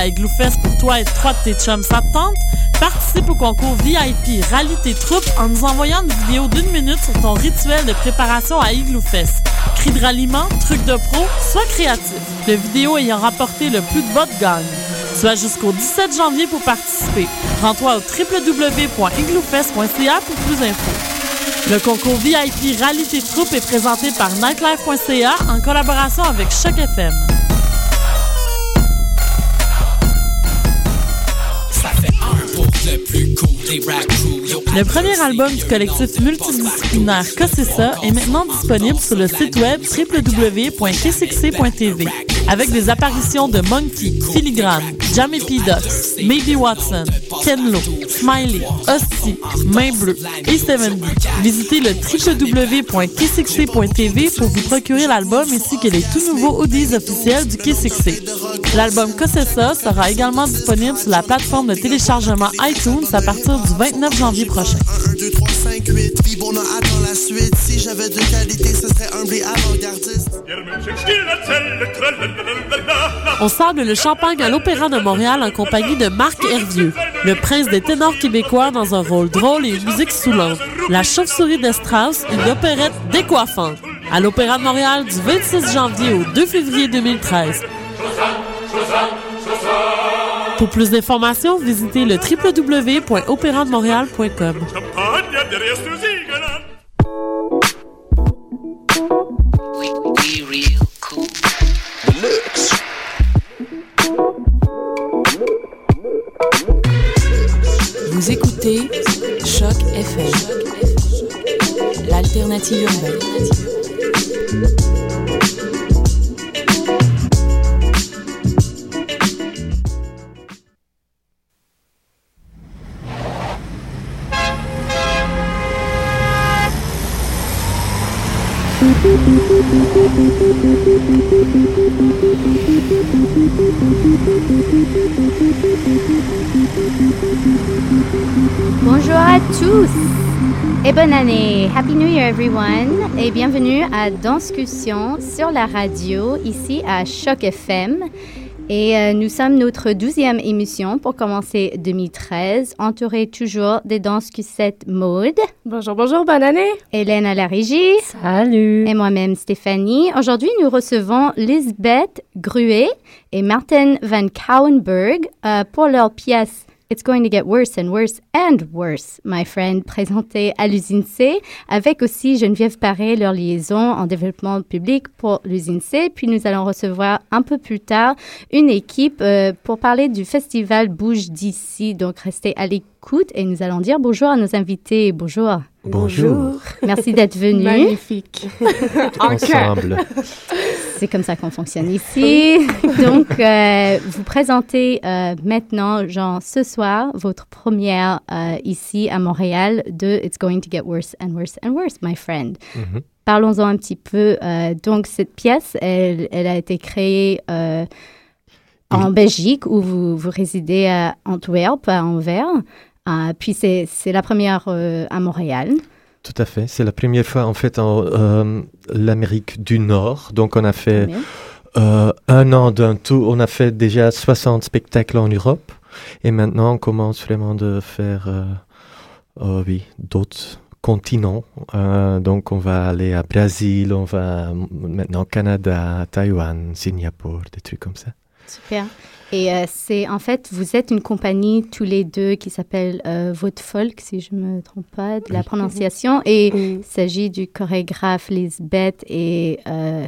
À pour toi et trois de tes chums, ça te tente? Participe au concours VIP, rallie tes troupes en nous envoyant une vidéo d'une minute sur ton rituel de préparation à Igloofest. Cris de ralliement, trucs de pro, sois créatif. Le vidéo ayant rapporté le plus de votes gagne. Tu as jusqu'au 17 janvier pour participer. Rends-toi au www.igloofest.ca pour plus d'infos. Le concours VIP Rallye tes troupes est présenté par nightlife.ca en collaboration avec Choc FM. Le premier album du collectif multidisciplinaire Cossessa est maintenant disponible sur le site web www.kcxc.tv avec des apparitions de Monkey, Filigrane, Jamie P. Ducks, Maybe Watson, Ken Lo, Smiley, Hostie, Main Bleue et 70. Visitez le www.kcxc.tv pour vous procurer l'album ainsi que les tout nouveaux audios officiels du KCXC. L'album Cossessa sera également disponible sur la plateforme de téléchargement iTunes à partir du 29 janvier prochain. 1, 2, 3, 5, 8, puis bon, on attend la suite. Si j'avais de qualité, ce serait humble et avant-gardiste. On sable le champagne à l'Opéra de Montréal en compagnie de Marc Hervieux, le prince des ténors québécois dans un rôle drôle et une musique soulante. La chauve-souris de Strauss, une opérette décoiffante. À l'Opéra de Montréal du 26 janvier au 2 février 2013. Pour plus d'informations, visitez le www.opérademontréal.com. Vous écoutez Choc FM, l'alternative urbaine. Everyone et bienvenue à Danscussion sur la radio ici à Choc FM. Et euh, nous sommes notre douzième émission pour commencer 2013, entourée toujours des danscussettes mode. Bonjour, bonjour, bonne année. Hélène à la régie. Salut. Et moi-même Stéphanie. Aujourd'hui, nous recevons Lisbeth Gruet et Martin Van Couwenberg euh, pour leur pièce It's going to get worse and worse and worse, my friend, présentée à l'usine C, avec aussi Geneviève Paré, leur liaison en développement public pour l'usine C. Puis nous allons recevoir un peu plus tard une équipe euh, pour parler du festival Bouge d'ici. Donc restez à l'écoute et nous allons dire bonjour à nos invités. Bonjour. Bonjour. Merci d'être venus. Magnifique. Ensemble. C'est comme ça qu'on fonctionne ici. Donc, euh, vous présentez euh, maintenant, genre ce soir, votre première euh, ici à Montréal de It's Going to Get Worse and Worse and Worse, my friend. Mhm. Parlons-en un petit peu. Euh, donc, cette pièce, elle, elle a été créée euh, en Belgique, où vous, vous résidez à Antwerp, à Anvers. Euh, puis, c'est c'est la première euh, à Montréal. Tout à fait. C'est la première fois en fait en euh, l'Amérique du Nord. Donc on a fait euh, un an d'un tour. On a fait déjà 60 spectacles en Europe. Et maintenant on commence vraiment de faire euh, euh, oui, d'autres continents. Euh, donc on va aller à Brésil, on va maintenant au Canada, Taïwan, Singapour, des trucs comme ça. Super. Et euh, c'est en fait, vous êtes une compagnie tous les deux qui s'appelle euh, Votre Folk, si je me trompe pas de la prononciation. Et il s'agit du chorégraphe Lisbeth et euh,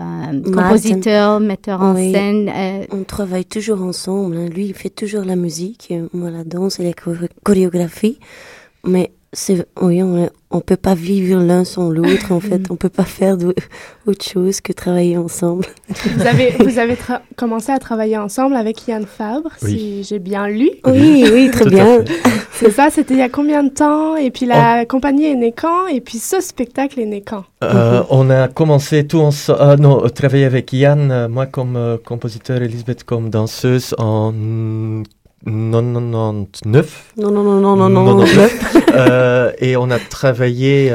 euh, compositeur, metteur en Oui. scène. euh, On travaille toujours ensemble. hein. Lui, il fait toujours la musique, moi la danse et la choré- chorégraphie. Mais oui, on, on peut pas vivre l'un sans l'autre, en fait. On peut pas faire autre chose que travailler ensemble. Vous avez, vous avez tra- commencé à travailler ensemble avec Yann Fabre, Oui. si j'ai bien lu. Oui, oui, très bien. C'est ça, c'était il y a combien de temps? Et puis la compagnie est née quand? Et puis ce spectacle est né quand? Euh, on a commencé tout ensemble, non, euh, travailler avec Yann, euh, moi comme euh, compositeur, Elisabeth comme danseuse en 99. Non, non, non, non, non, non. Non, non. non. Euh, et on a travaillé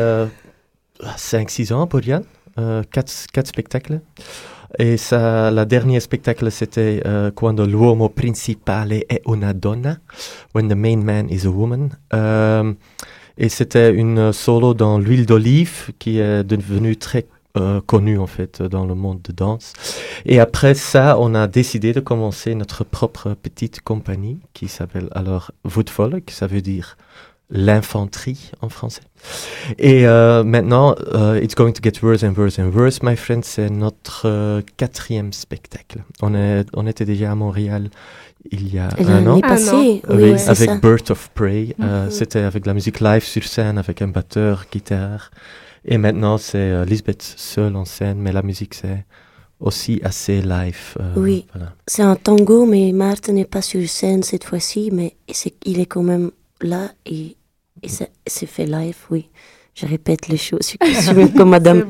5-6 ans pour Yann, 4 spectacles. Et ça, la dernière spectacle, c'était euh, Quando l'uomo principale è una donna, When the main man is a woman. Euh, et c'était une solo dans l'huile d'olive qui est devenue très euh, connue en fait dans le monde de danse. Et après ça, on a décidé de commencer notre propre petite compagnie qui s'appelle alors Voetvolk, ça veut dire l'infanterie en français. Et euh, maintenant, euh, it's going to get worse and worse and worse, my friend. C'est notre euh, quatrième spectacle. On, est, on était déjà à Montréal il y a un an. L'année Un an. oui, Oui, c'est avec ça. Birth of Prey. Euh, Mhm. C'était avec la musique live sur scène, avec un batteur, guitare. Et maintenant, c'est euh, Lisbeth seule en scène, mais la musique, c'est aussi assez live. euh, Oui. voilà. C'est un tango, mais Marthe n'est pas sur scène cette fois-ci, mais c'est, il est quand même là et, et c'est, c'est fait live, oui. Je répète les choses, je suis comme Madame C'est bon.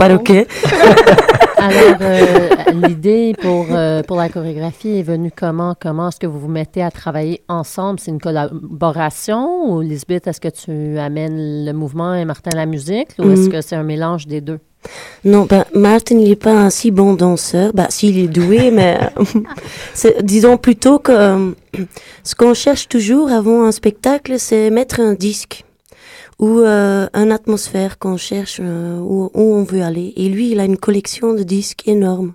Alors, euh, l'idée pour, euh, pour la chorégraphie est venue comment? Comment est-ce que vous vous mettez à travailler ensemble? C'est une collaboration ou, Lisbeth, est-ce que tu amènes le mouvement et Martin la musique ou est-ce Mhm. que c'est un mélange des deux? Non, ben, Martin, il n'est pas un si bon danseur. Bah, s'il est doué, mais disons plutôt que euh, ce qu'on cherche toujours avant un spectacle, c'est mettre un disque ou euh, une atmosphère qu'on cherche euh, où, où on veut aller. Et lui, il a une collection de disques énorme.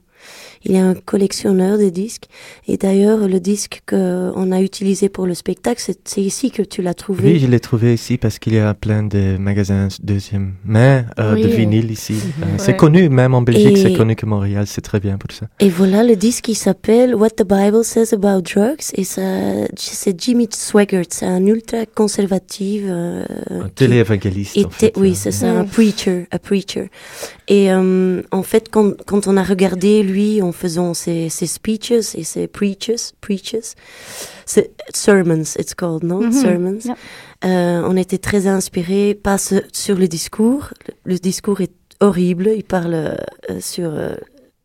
Il est un collectionneur de disques. Et d'ailleurs, le disque qu'on a utilisé pour le spectacle, c'est, ici que tu l'as trouvé. Oui, je l'ai trouvé ici parce qu'il y a plein de magasins deuxième main euh, de Oui. vinyle ici. Euh, C'est Ouais. connu, même en Belgique, c'est connu que Montréal, c'est très bien pour ça. Et voilà le disque qui s'appelle What the Bible Says About Drugs. Et c'est Jimmy Swaggart. C'est un ultra conservatif. euh, Un téléévangéliste, en était- fait. oui, c'est ça, un preacher, un preacher. Et euh, en fait, quand, quand on a regardé lui en faisant ses, ses speeches et ses preaches, preaches, c'est sermons, it's called, non? Mhm, Sermons. yeah. Euh, on était très inspirés, pas ce- sur le discours. Le, le discours est horrible. Il parle euh, sur, euh,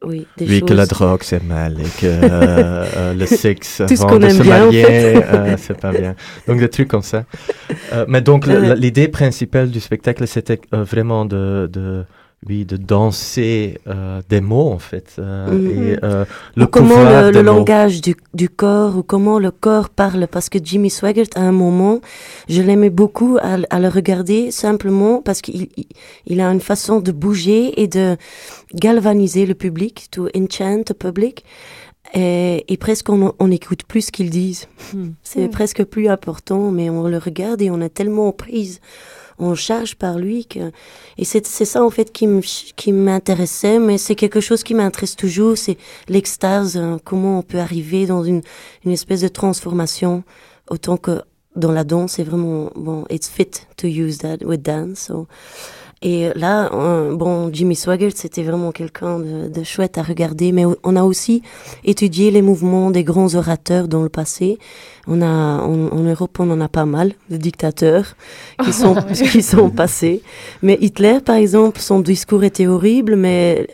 oui, des Oui, choses. que la drogue c'est mal et que euh, le sexe Tout ce avant qu'on aime se bien, en marier, fait. euh, c'est pas bien. Donc des trucs comme ça. Euh, mais donc l'idée principale du spectacle c'était euh, vraiment de, de oui de danser euh, des mots en fait euh, Mhm. et euh, Ou le comment pouvoir le, langage du, du corps ou comment le corps parle parce que Jimmy Swaggart à un moment je l'aimais beaucoup à, à le regarder simplement parce qu'il il, il a une façon de bouger et de galvaniser le public to enchant the public et, et presque on on n'écoute plus ce qu'ils disent Hmm. c'est Hmm. presque plus important mais on le regarde et on est tellement prise on charge par lui que et c'est ça en fait qui m'intéressait mais c'est quelque chose qui m'intéresse toujours c'est l'extase euh, comment on peut arriver dans une une espèce de transformation autant que dans la danse c'est vraiment bon it's fit to use that with dance so. Et là bon Jimmy Swaggart c'était vraiment quelqu'un de, de chouette à regarder mais on a aussi étudié les mouvements des grands orateurs dans le passé on a en, en Europe on en a pas mal de dictateurs qui sont qui sont passés mais Hitler par exemple son discours était horrible mais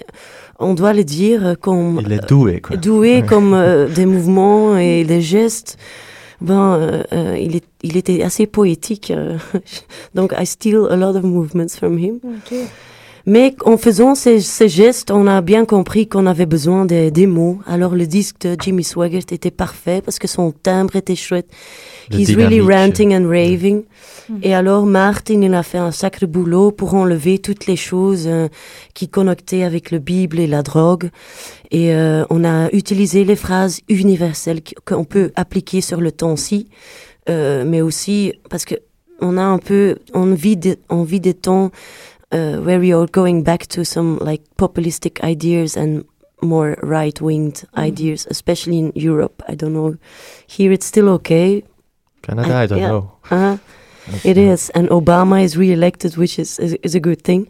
on doit le dire comme Il est doué quoi. doué Ouais. comme euh, des mouvements et des gestes. Ben, euh, euh, il, est, il était assez poétique. euh, donc, I steal a lot of movements from him. Mais en faisant ces, ces gestes, on a bien compris qu'on avait besoin des, des mots. Alors, le disque de Jimmy Swaggart était parfait parce que son timbre était chouette. Le He's really ranting and raving. Et alors, Martin, il a fait un sacré boulot pour enlever toutes les choses euh, qui connectaient avec le Bible et la drogue. Et euh, on a utilisé les phrases universelles qu'on peut appliquer sur le temps-ci, euh, mais aussi parce que on a un peu, des- on vit des temps uh, where we are going back to some like populistic ideas and more right-winged ideas, especially in Europe. I don't know. Here it's still okay, Canada, I don't Yeah. know. Hein? It is, and Obama is re-elected, which is, is, is a good thing.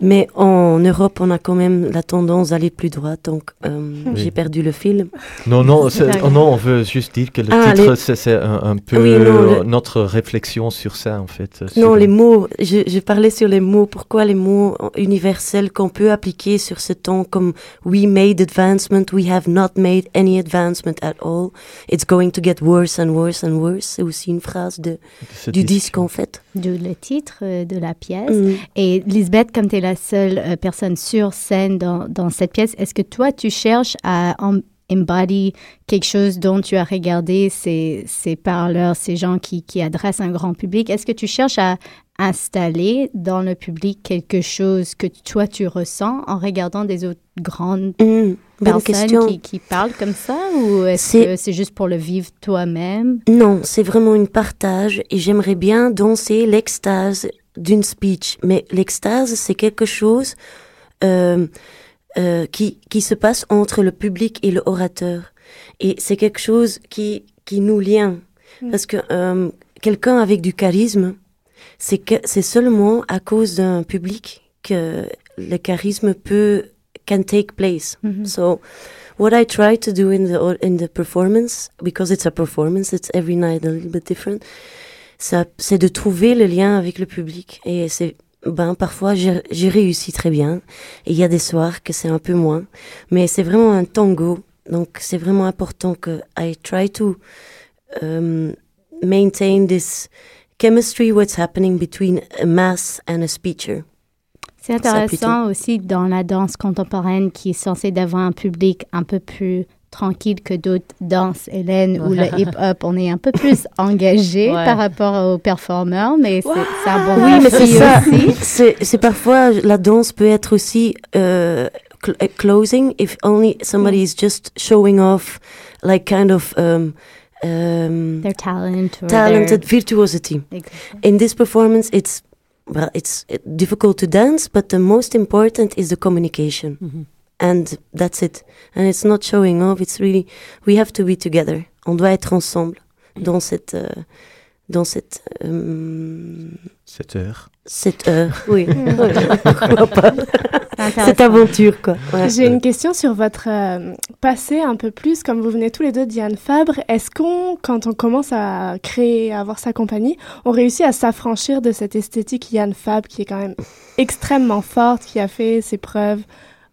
Mais en Europe, on a quand même la tendance d'aller plus droit, donc euh, Oui. j'ai perdu le film. Non, non, oh non, on veut juste dire que le Ah, titre, les- c'est un, un peu Oui, non, le- notre réflexion sur ça, en fait. Non, sur- les mots, je, je parlais sur les mots, pourquoi les mots universels qu'on peut appliquer sur ce temps comme we made advancement, we have not made any advancement at all, it's going to get worse and worse and worse. C'est aussi une phrase de, du disque en fait. D'où le titre euh, de la pièce. Mm. Et Lisbeth, comme tu es la seule euh, personne sur scène dans, dans cette pièce, est-ce que toi, tu cherches à em- embody quelque chose dont tu as regardé ces, ces parleurs, ces gens qui, qui adressent un grand public? Est-ce que tu cherches à installer dans le public quelque chose que toi, tu ressens en regardant des autres grandes Mm. Bonne personnes qui, qui parlent comme ça? Ou est-ce que c'est juste pour le vivre toi-même? Non, c'est vraiment une partage et j'aimerais bien danser l'extase d'une speech. Mais l'extase, c'est quelque chose euh, euh, qui, qui se passe entre le public et le orateur. Et c'est quelque chose qui, qui nous lie. Mm. Parce que euh, quelqu'un avec du charisme, c'est que c'est seulement à cause d'un public que le charisme peut can take place. Mhm. So, what I try to do in the in the performance, because it's a performance, it's every night a little bit different. Ça, c'est de trouver le lien avec le public. Et c'est, ben, parfois j'ai réussi très bien. Et il y a des soirs que c'est un peu moins. Mais c'est vraiment un tango. Donc c'est vraiment important que I try to um, maintain this chemistry, what's happening between a mass and a speecher. C'est intéressant aussi dans la danse contemporaine qui est censée d'avoir un public un peu plus tranquille que d'autres danses, Hélène, où le hip-hop, on est un peu plus engagé Ouais. par rapport aux performeurs, mais c'est un bon Oui, mais c'est ça. aussi. C'est, parfois la danse peut être aussi euh, cl- uh, closing if only somebody is just showing off, like kind of um, um, Their talent. or talented their- virtuosity. Exactly. In this performance, it's well, it's difficult to dance, but the most important is the communication, Mhm. And that's it. And it's not showing off. It's really we have to be together. On doit être ensemble dans cette euh, dans cette euh, Cette heure. cette heure. Oui. Cette aventure, quoi. Ouais. J'ai une question sur votre euh, passé un peu plus, comme vous venez tous les deux de Diane Fabre. Est-ce qu'on, quand on commence à créer, à avoir sa compagnie, on réussit à s'affranchir de cette esthétique Yann Fabre qui est quand même extrêmement forte, qui a fait ses preuves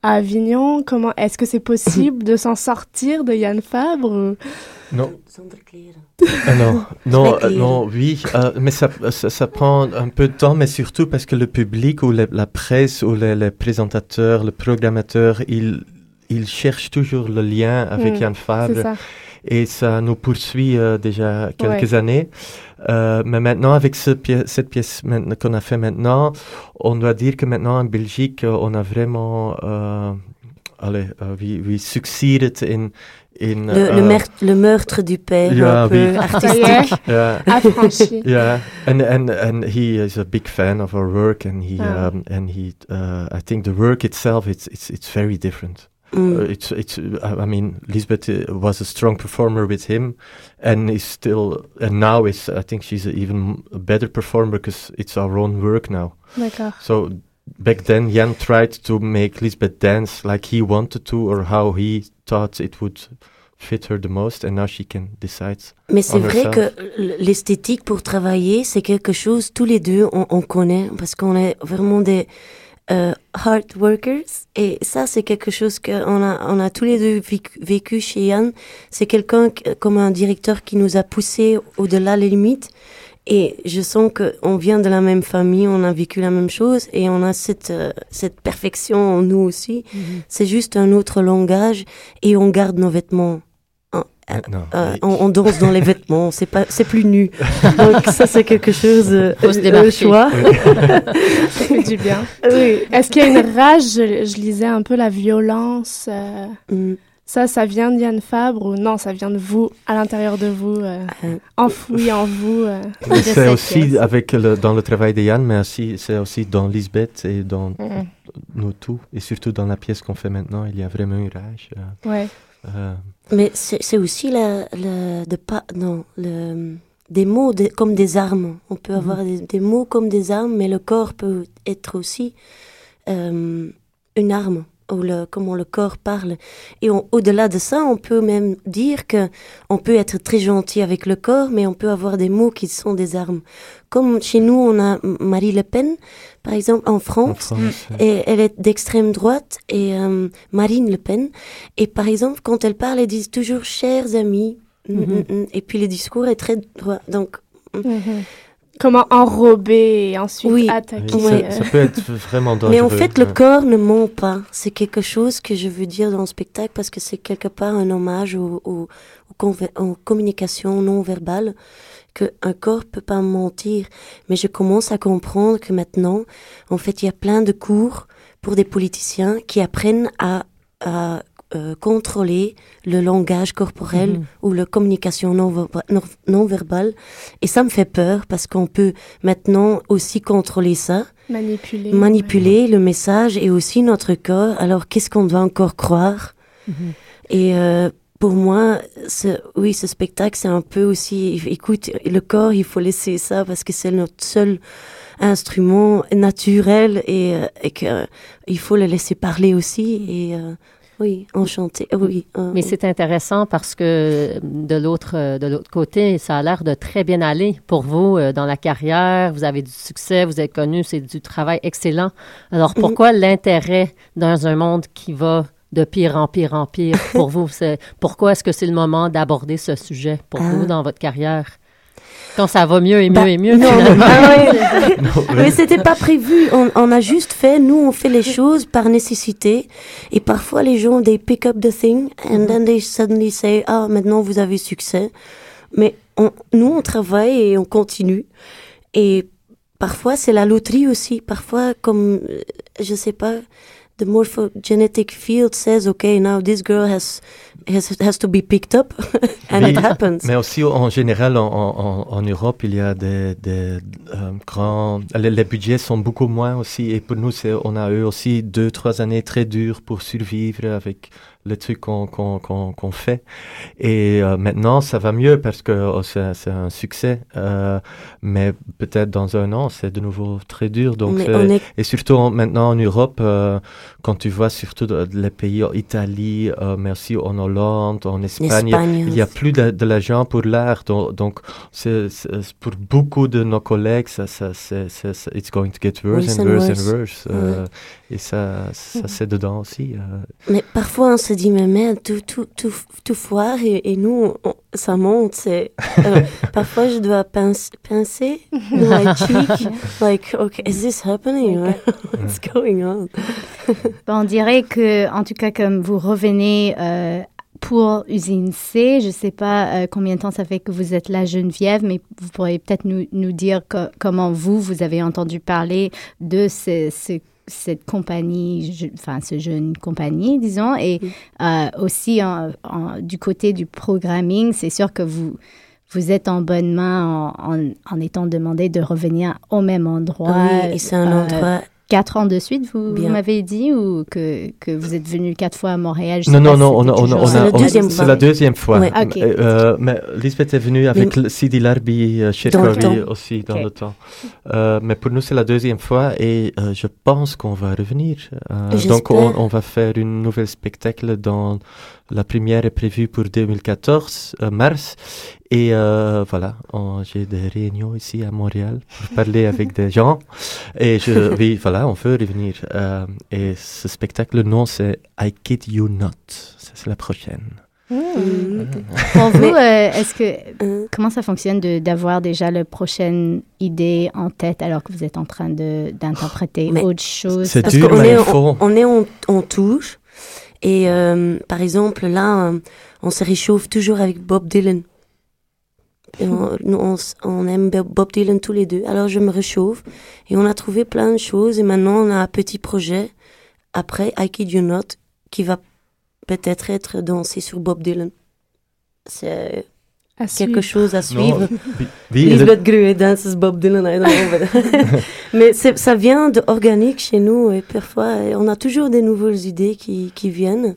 à Avignon Comment est-ce que c'est possible de s'en sortir de Yann Fabre? Non. Ah non, non, euh, non, oui, euh, mais ça, ça, ça prend un peu de temps, mais surtout parce que le public ou le- la presse ou les, les présentateurs, le programmateur, ils, ils cherchent toujours le lien avec Mm, Yann C'est Fabre ça. et ça nous poursuit euh, déjà quelques années. Euh, mais maintenant, avec ce pièce, cette pièce qu'on a fait maintenant, on doit dire que maintenant en Belgique, euh, on a vraiment, euh, allez, euh, we, we succeeded in, in Le, le, euh, meurtre, le meurtre du père, Ja, un peu oui. artistique. yeah, Affranchi. yeah, and and and he is a big fan of our work, and he Ah. um, and he, uh, I think the work itself, it's it's it's very different. Mm. Uh, it's it's. uh, I mean, Lisbeth uh, was a strong performer with him, and is still, and now is. I think she's a even a better performer because it's our own work now. D'accord. So back then, Jan tried to make Lisbeth dance like he wanted to, or how he thought it would fit her the most, and now she can decide. Mais c'est vrai herself. que l'esthétique pour travailler, c'est quelque chose, tous les deux, on, on connaît, parce qu'on est vraiment des euh, hard workers. Et ça, c'est quelque chose qu'on a, on a tous les deux vécu, chez Yann. C'est quelqu'un comme un directeur qui nous a poussé au-delà les limites. Et je sens qu'on vient de la même famille, on a vécu la même chose et on a cette, euh, cette perfection en nous aussi. C'est juste un autre langage et on garde nos vêtements. En- Maintenant, euh, oui. on, on danse dans les vêtements, c'est pas, c'est plus nu. Donc ça c'est quelque chose euh, Faut se euh, démarquer. choix. Ça fait du bien. oui. Est-ce qu'il y a une rage je, je lisais un peu la violence. euh, Mm. Ça, ça vient de Yann Fabre ou non, ça vient de vous, à l'intérieur de vous, euh, Euh, enfoui en vous euh. C'est aussi avec le, dans le travail de Yann, mais aussi c'est aussi dans Lisbeth et dans Mm. nous tous, et surtout dans la pièce qu'on fait maintenant, il y a vraiment une rage. euh, Ouais. Mais c'est aussi la, la, de pas, non, le, des mots comme des armes. On peut avoir des, des mots comme des armes, mais le corps peut être aussi euh, une arme, ou le, comment le corps parle. Et au-delà de ça, on peut même dire que on peut être très gentil avec le corps, mais on peut avoir des mots qui sont des armes. Comme chez nous, on a Marie Le Pen, par exemple, en En France. Et elle est d'extrême droite et euh, Marine Le Pen. Et par exemple, quand elle parle, elle dit toujours chers amis. Mm, Mhm. mm, mm. Et puis le discours est très droit. Donc, Comment enrober et ensuite Oui. attaquer. oui, ça, ça peut être vraiment dangereux. mais en fait, le corps ne ment pas. C'est quelque chose que je veux dire dans le spectacle parce que c'est quelque part un hommage au, au- au conver- aux communications non verbales que un corps peut pas mentir. Mais je commence à comprendre que maintenant, en fait, il y a plein de cours pour des politiciens qui apprennent à, à, euh, contrôler le langage corporel Mhm. ou la communication non, verba- non, non verbale. Et ça me fait peur parce qu'on peut maintenant aussi contrôler ça Manipuler. manipuler le message et aussi notre corps. Alors, qu'est-ce qu'on doit encore croire? Mhm. Et euh, pour moi, ce, oui, ce spectacle, c'est un peu aussi, écoute, le corps, il faut laisser ça parce que c'est notre seul instrument naturel et, euh, et que euh, faut le laisser parler aussi. Et euh, oui, enchanté. Oui. euh, Mais c'est intéressant parce que de l'autre de l'autre côté, ça a l'air de très bien aller pour vous dans la carrière. Vous avez du succès, vous êtes connu, c'est du travail excellent. Alors Mhm. pourquoi l'intérêt dans un monde qui va de pire en pire en pire pour vous C'est pourquoi est-ce que c'est le moment d'aborder ce sujet pour Ah. vous dans votre carrière? Quand ça va mieux et mieux Bah, et mieux non, finalement. ah ouais. Mais c'était pas prévu. On, on a juste fait, nous, on fait les choses par nécessité. Et parfois, les gens, they pick up the thing and then they suddenly say, ah, maintenant vous avez succès. Mais on, nous, on travaille et on continue. Et parfois, c'est la loterie aussi. Parfois, comme, euh, je sais pas, the morphogenetic field says, okay, now this girl has, has, has to be picked up. and Oui, it happens. Mais aussi, en général, en, en, en Europe, il y a des, des euh, grands... Les, les budgets sont beaucoup moins aussi. Et pour nous, on a eu aussi deux, trois années très dures pour survivre avec les trucs qu'on, qu'on, qu'on, qu'on fait. Et euh, maintenant, ça va mieux parce que oh, c'est, un succès. Euh, mais peut-être dans un an, c'est de nouveau très dur. Donc, est et surtout en- maintenant en Europe, euh, quand tu vois surtout de- les pays, en Italie, euh, mais aussi en Hollande, en Espagne, Espagne. il n'y a plus de, de l'argent pour l'art. Donc, donc c'est, c'est- pour beaucoup de nos collègues, ça, ça, c'est, it's going to get worse Worse and and worse worse. and worse. Euh, Et ça, ça c'est dedans aussi. euh. Mais parfois, on se dit, mais merde, tout, tout, tout, tout foire et, et nous, on- ça monte. C'est, euh, parfois, je dois pince- pincer my cheek. Like, okay, is this happening? What's going on? Bon, on dirait que, en tout cas, comme vous revenez euh, pour Usine C, je ne sais pas euh, combien de temps ça fait que vous êtes là, Geneviève, mais vous pourriez peut-être nous, nous dire co- comment vous, vous avez entendu parler de ce, ce- cette compagnie, je- enfin, ce jeune compagnie, disons, et euh, aussi en- en- du côté du programming, c'est sûr que vous, vous êtes en bonne main en, en- étant demandé de revenir au même endroit. oui, et c'est un euh, endroit. Quatre ans de suite, vous, vous m'avez dit, ou que, que vous êtes venu quatre fois à Montréal? Je Non, non, non, si on on on C'est la deuxième c'est fois. la deuxième fois. Ouais. Ok. Euh, mais Lisbeth est venue avec Sidi Larbi euh, chez temps. aussi dans le temps. Euh, mais pour nous, c'est la deuxième fois et euh, je pense qu'on va revenir. Euh, donc, on, on va faire une nouvelle spectacle dans la première est prévue pour 2014, euh, mars. Et euh, voilà, on- j'ai des réunions ici à Montréal pour parler avec des gens. Et je, oui, voilà, on veut revenir. Euh, et ce spectacle, le nom, c'est I Kid You Not. Ça, c'est la prochaine. Mm. Pour vous, euh, est-ce que Euh, comment ça fonctionne de- d'avoir déjà la prochaine idée en tête alors que vous êtes en train de d'interpréter autre chose? C'est Parce dur, qu'on mais est, il on, faut. on est en, en touche. Et euh, par exemple, là, on se réchauffe toujours avec Bob Dylan. Et on, on, aime Bo- Bob Dylan tous les deux. Alors je me réchauffe. Et on a trouvé plein de choses. Et maintenant, on a un petit projet, après I Kid You Not, qui va peut-être être dansé sur Bob Dylan. C'est À quelque suivre. chose à suivre. Lisbeth Gruet dances Bob Dylan, I don't know. but- Mais ça vient de organique chez nous et parfois on a toujours des nouvelles idées qui, qui viennent.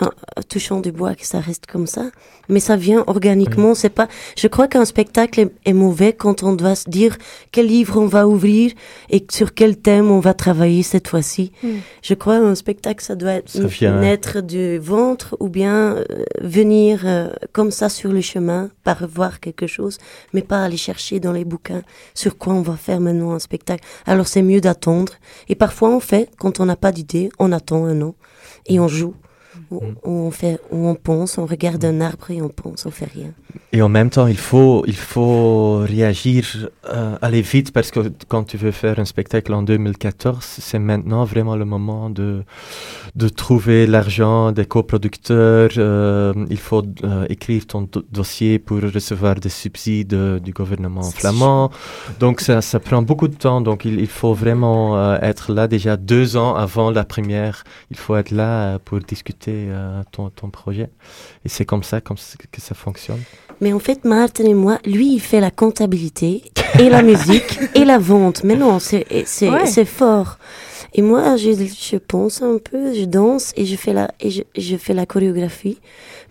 En touchant du bois que ça reste comme ça, mais ça vient organiquement. C'est pas. Je crois qu'un spectacle est, est mauvais quand on doit se dire quel livre on va ouvrir et sur quel thème on va travailler cette fois-ci. Mm. Je crois un spectacle ça doit être Ça vient- naître du ventre ou bien euh, venir euh, comme ça sur le chemin par voir quelque chose, mais pas aller chercher dans les bouquins sur quoi on va faire maintenant un spectacle. Alors c'est mieux d'attendre. Et parfois on fait quand on n'a pas d'idée, on attend un an et on joue. Mm. ou on fait, on pense, on regarde un arbre et on pense, on fait rien. Et en même temps, il faut, il faut réagir, euh, aller vite, parce que quand tu veux faire un spectacle en 2014, c'est maintenant vraiment le moment de, de trouver l'argent des coproducteurs. euh, il faut euh, écrire ton do- dossier pour recevoir des subsides euh, du gouvernement flamand. Donc ça, ça prend beaucoup de temps. Donc il, il faut vraiment être là déjà deux ans avant la première. Il faut être là pour discuter euh, ton, ton projet. Et c'est comme ça comme que ça fonctionne. Mais en fait, Martin et moi, lui, il fait la comptabilité et la musique et la vente. Mais non, c'est Ouais. c'est fort. Et moi, je, je pense un peu, je danse et je fais la et je, je fais la chorégraphie.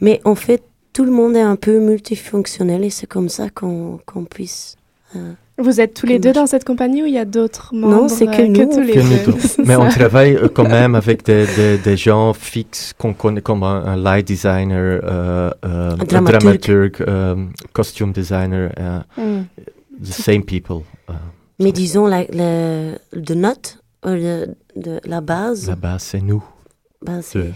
Mais en fait, tout le monde est un peu multifonctionnel et c'est comme ça qu'on qu'on puisse. euh, Vous êtes tous les Que deux dans cette compagnie ou il y a d'autres membres c'est que euh, nous, tous les que deux nous deux. C'est Mais on travaille euh, quand même avec des, des, des gens fixes qu'on connaît comme un, un light designer, euh, euh, un dramaturge. dramaturge, euh, costume designer, euh, Mm. the same people. euh, Mais disons la la de note de, de la base? C'est nous. c'est- deux.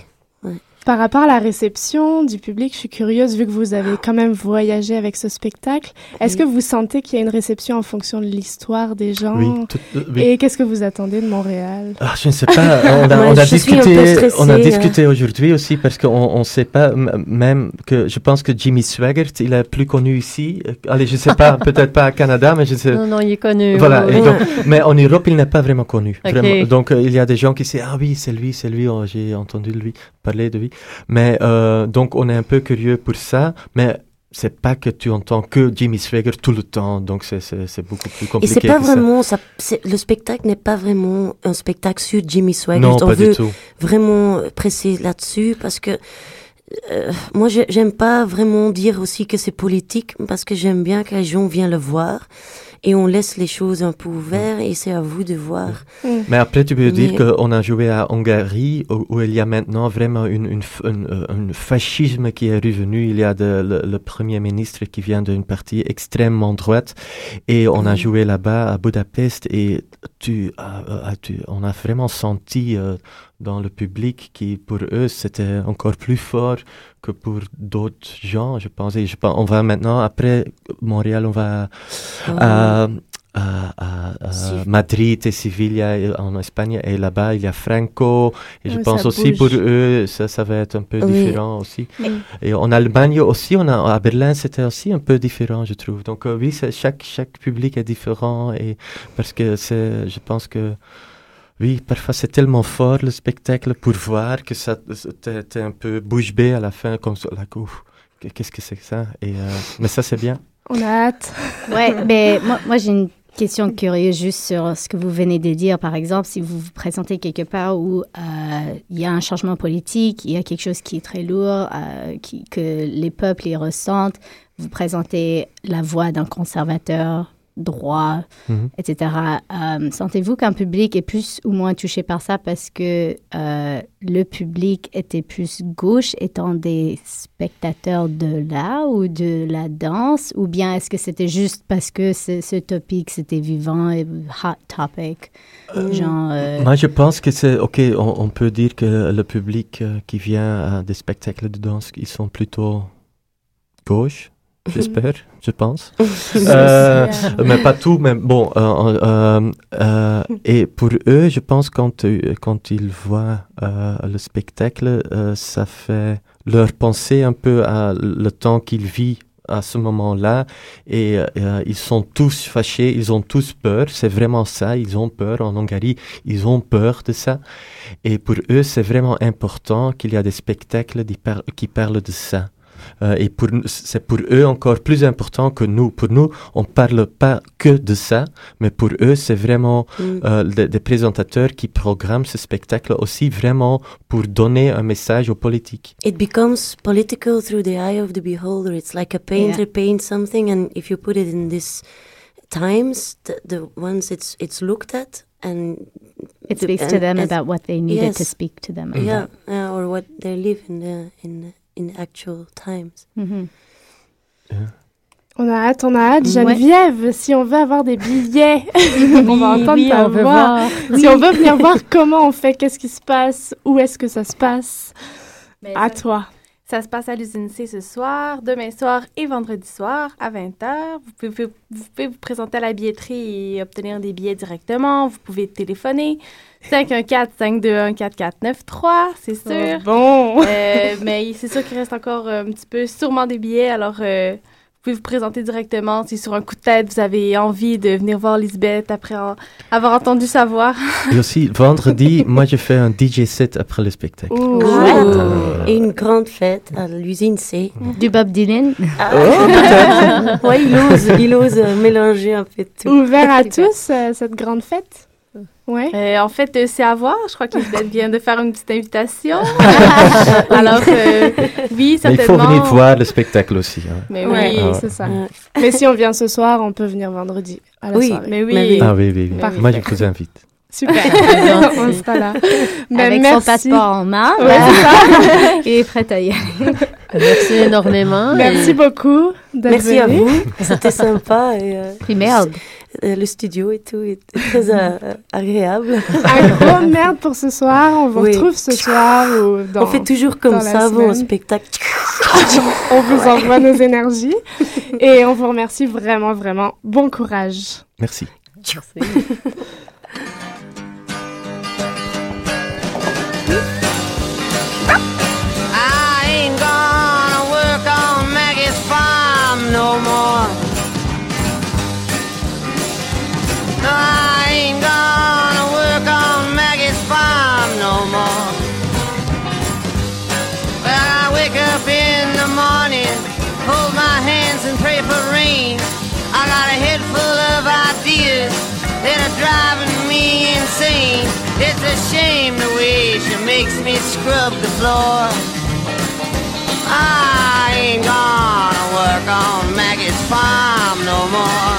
Par rapport à la réception du public, je suis curieuse, vu que vous avez quand même voyagé avec ce spectacle, est-ce Oui. que vous sentez qu'il y a une réception en fonction de l'histoire des gens? Oui, tout- euh, oui. Et qu'est-ce que vous attendez de Montréal? Ah, je ne sais pas. On a, Ouais, on discuté, stressée, on a euh. discuté aujourd'hui aussi parce qu'on ne sait pas même que je pense que Jimmy Swaggart, il est plus connu ici. Allez, je sais pas, peut-être pas à Canada, mais je sais. Non, non, il est connu. Voilà, oui, et oui. donc, mais en Europe, il n'est pas vraiment connu. Vraiment. Donc, euh, il y a des gens qui disent Ah oui, c'est lui, c'est lui, oh, j'ai entendu lui parler de lui. Mais euh, donc, on est un peu curieux pour ça, mais c'est pas que tu entends que Jimmy Swaggart tout le temps, donc c'est- beaucoup plus Et compliqué. c'est pas que vraiment ça. Le spectacle n'est pas vraiment un spectacle sur Jimmy Swaggart. Non, on pas veut du tout. vraiment presser là-dessus parce que euh, moi, j'ai- j'aime pas vraiment dire aussi que c'est politique parce que j'aime bien que les gens viennent le voir et on laisse les choses un peu ouvertes et c'est à vous de voir. Mais après, tu peux dire qu'on a joué à Hongrie, où, où il y a maintenant vraiment une, une, f- une, euh, un fascisme qui est revenu. Il y a de- le, le Premier ministre qui vient d'une partie extrêmement droite. Et on a joué là-bas à Budapest et tu, euh, tu, on a vraiment senti euh, dans le public qui, pour eux, c'était encore plus fort que pour d'autres gens, je pense. Et je pense, on va maintenant, après Montréal, on va à, à- à- Madrid et Sevilla en Espagne et là-bas il y a Franco et je pense aussi bouge. pour eux ça, ça va être un peu Oui. différent aussi et en Allemagne aussi on a à Berlin c'était aussi un peu différent je trouve donc euh, oui chaque chaque public est différent et parce que c'est je pense que oui, parfois c'est tellement fort le spectacle pour voir que ça t'es un peu bouche bée à la fin comme ça, là, ouf, qu'est-ce que c'est que ça? Et euh, mais ça c'est bien On a hâte. Ouais, mais moi, moi j'ai une question curieuse juste sur ce que vous venez de dire. Par exemple, si vous vous présentez quelque part où euh, il y a un changement politique, il y a quelque chose qui est très lourd, euh, qui, que les peuples y ressentent, vous présentez la voix d'un conservateur droit, Mhm. etc. Euh, Sentez-vous qu'un public est plus ou moins touché par ça parce que euh, le public était plus gauche étant des spectateurs de l'art ou de la danse? Ou bien est-ce que c'était juste parce que ce, topic c'était vivant et hot topic? Genre euh, Moi, je pense que c'est OK. On, on peut dire que le public euh, qui vient à des spectacles de danse, ils sont plutôt gauche, j'espère, je pense. Euh, mais pas tout, mais bon. euh, euh, et pour eux, je pense quand quand ils voient le spectacle, ça fait leur penser un peu à le temps qu'ils vivent à ce moment-là et euh, ils sont tous fâchés, ils ont tous peur, c'est vraiment ça, ils ont peur en Hongrie, ils ont peur de ça et pour eux c'est vraiment important qu'il y a des spectacles qui, par- qui parlent de ça. Euh, et pour c'est pour eux encore plus important que nous. Pour nous, on parle pas que de ça, mais pour eux, c'est vraiment Mm. euh, des, des présentateurs qui programment ce spectacle aussi vraiment pour donner un message aux politiques. It becomes political through the eye of the beholder. It's like a painter paints something, and if you put it in this times, the, the ones it's it's looked at, and It the- speaks to and them about what they needed to yes. speak to them yeah, about. uh, or what they live in the in in actual times. Mhm. On a hâte, on a hâte. Ouais. Geneviève, si on veut avoir des billets, on va entendre oui, ta on voix. voir. Si on veut venir voir comment on fait, qu'est-ce qui se passe, où est-ce que ça se passe, Mais à ça, toi. Ça se passe à l'usine C ce soir, demain soir et vendredi soir à 20h. Vous pouvez, vous pouvez vous présenter à la billetterie et obtenir des billets directement. Vous pouvez téléphoner 514-521-4493, c'est sûr. Bon. Euh, mais c'est sûr qu'il reste encore un petit peu, sûrement des billets. Alors, euh, pouvez vous présenter directement. Si sur un coup de tête, vous avez envie de venir voir Lisbeth après en- avoir entendu sa voix. Et aussi, vendredi, moi, je fais un DJ set après le spectacle. Ouh. Chouette. Euh, Et une grande fête à l'usine C. Du Bob Dylan. ouais, il ose, il ose euh, mélanger un peu tout. Ouvert à tous, euh, cette grande fête. Ouais. Euh, en fait, euh, c'est à voir. Je crois que Lisbeth vient de faire une petite invitation. Alors, euh, oui, Mais il certainement. faut venir voir le spectacle aussi. hein. Mais oui, Ah ouais. c'est ça. Ouais. Mais si on vient ce soir, on peut venir vendredi à la Oui. soirée. mais oui. Mais oui. Ah oui, oui, oui. Moi, je vous invite. Super. on sera là. Mais Avec merci. son passeport en main. Ouais, c'est ça. Il est prêt à y aller. Merci énormément. Merci et- beaucoup d'être Merci à vous. C'était sympa et euh, Puis merde. Euh, le studio et tout est très euh, agréable. Un gros merde pour ce soir. On vous Oui. retrouve ce soir ou dans... On fait toujours comme ça avant un spectacle. On vous envoie nos énergies et on vous remercie vraiment, vraiment. Bon courage. Merci. I It's a shame the way she makes me scrub the floor. I ain't gonna work on Maggie's farm no more.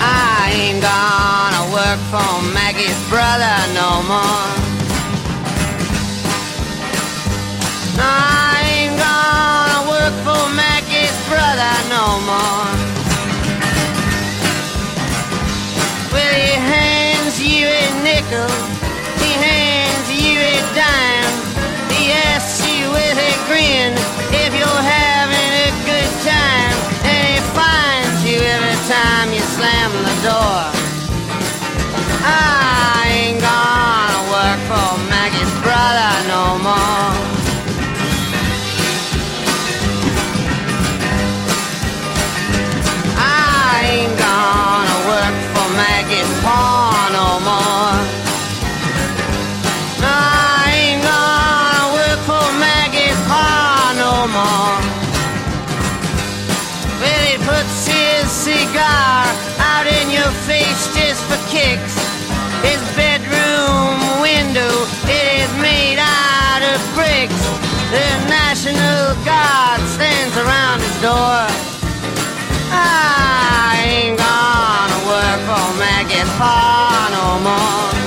I ain't gonna work for Maggie's brother no more. No, I ain't gonna work for Maggie's brother no more. Nickel, he hands you a dime, he asks you with a grin if you're having a good time, and he finds you every time you slam the door. I cigar out in your face just for kicks. His bedroom window it is made out of bricks. The National Guard stands around his door. I ain't gonna work for Maggie's Pa no more.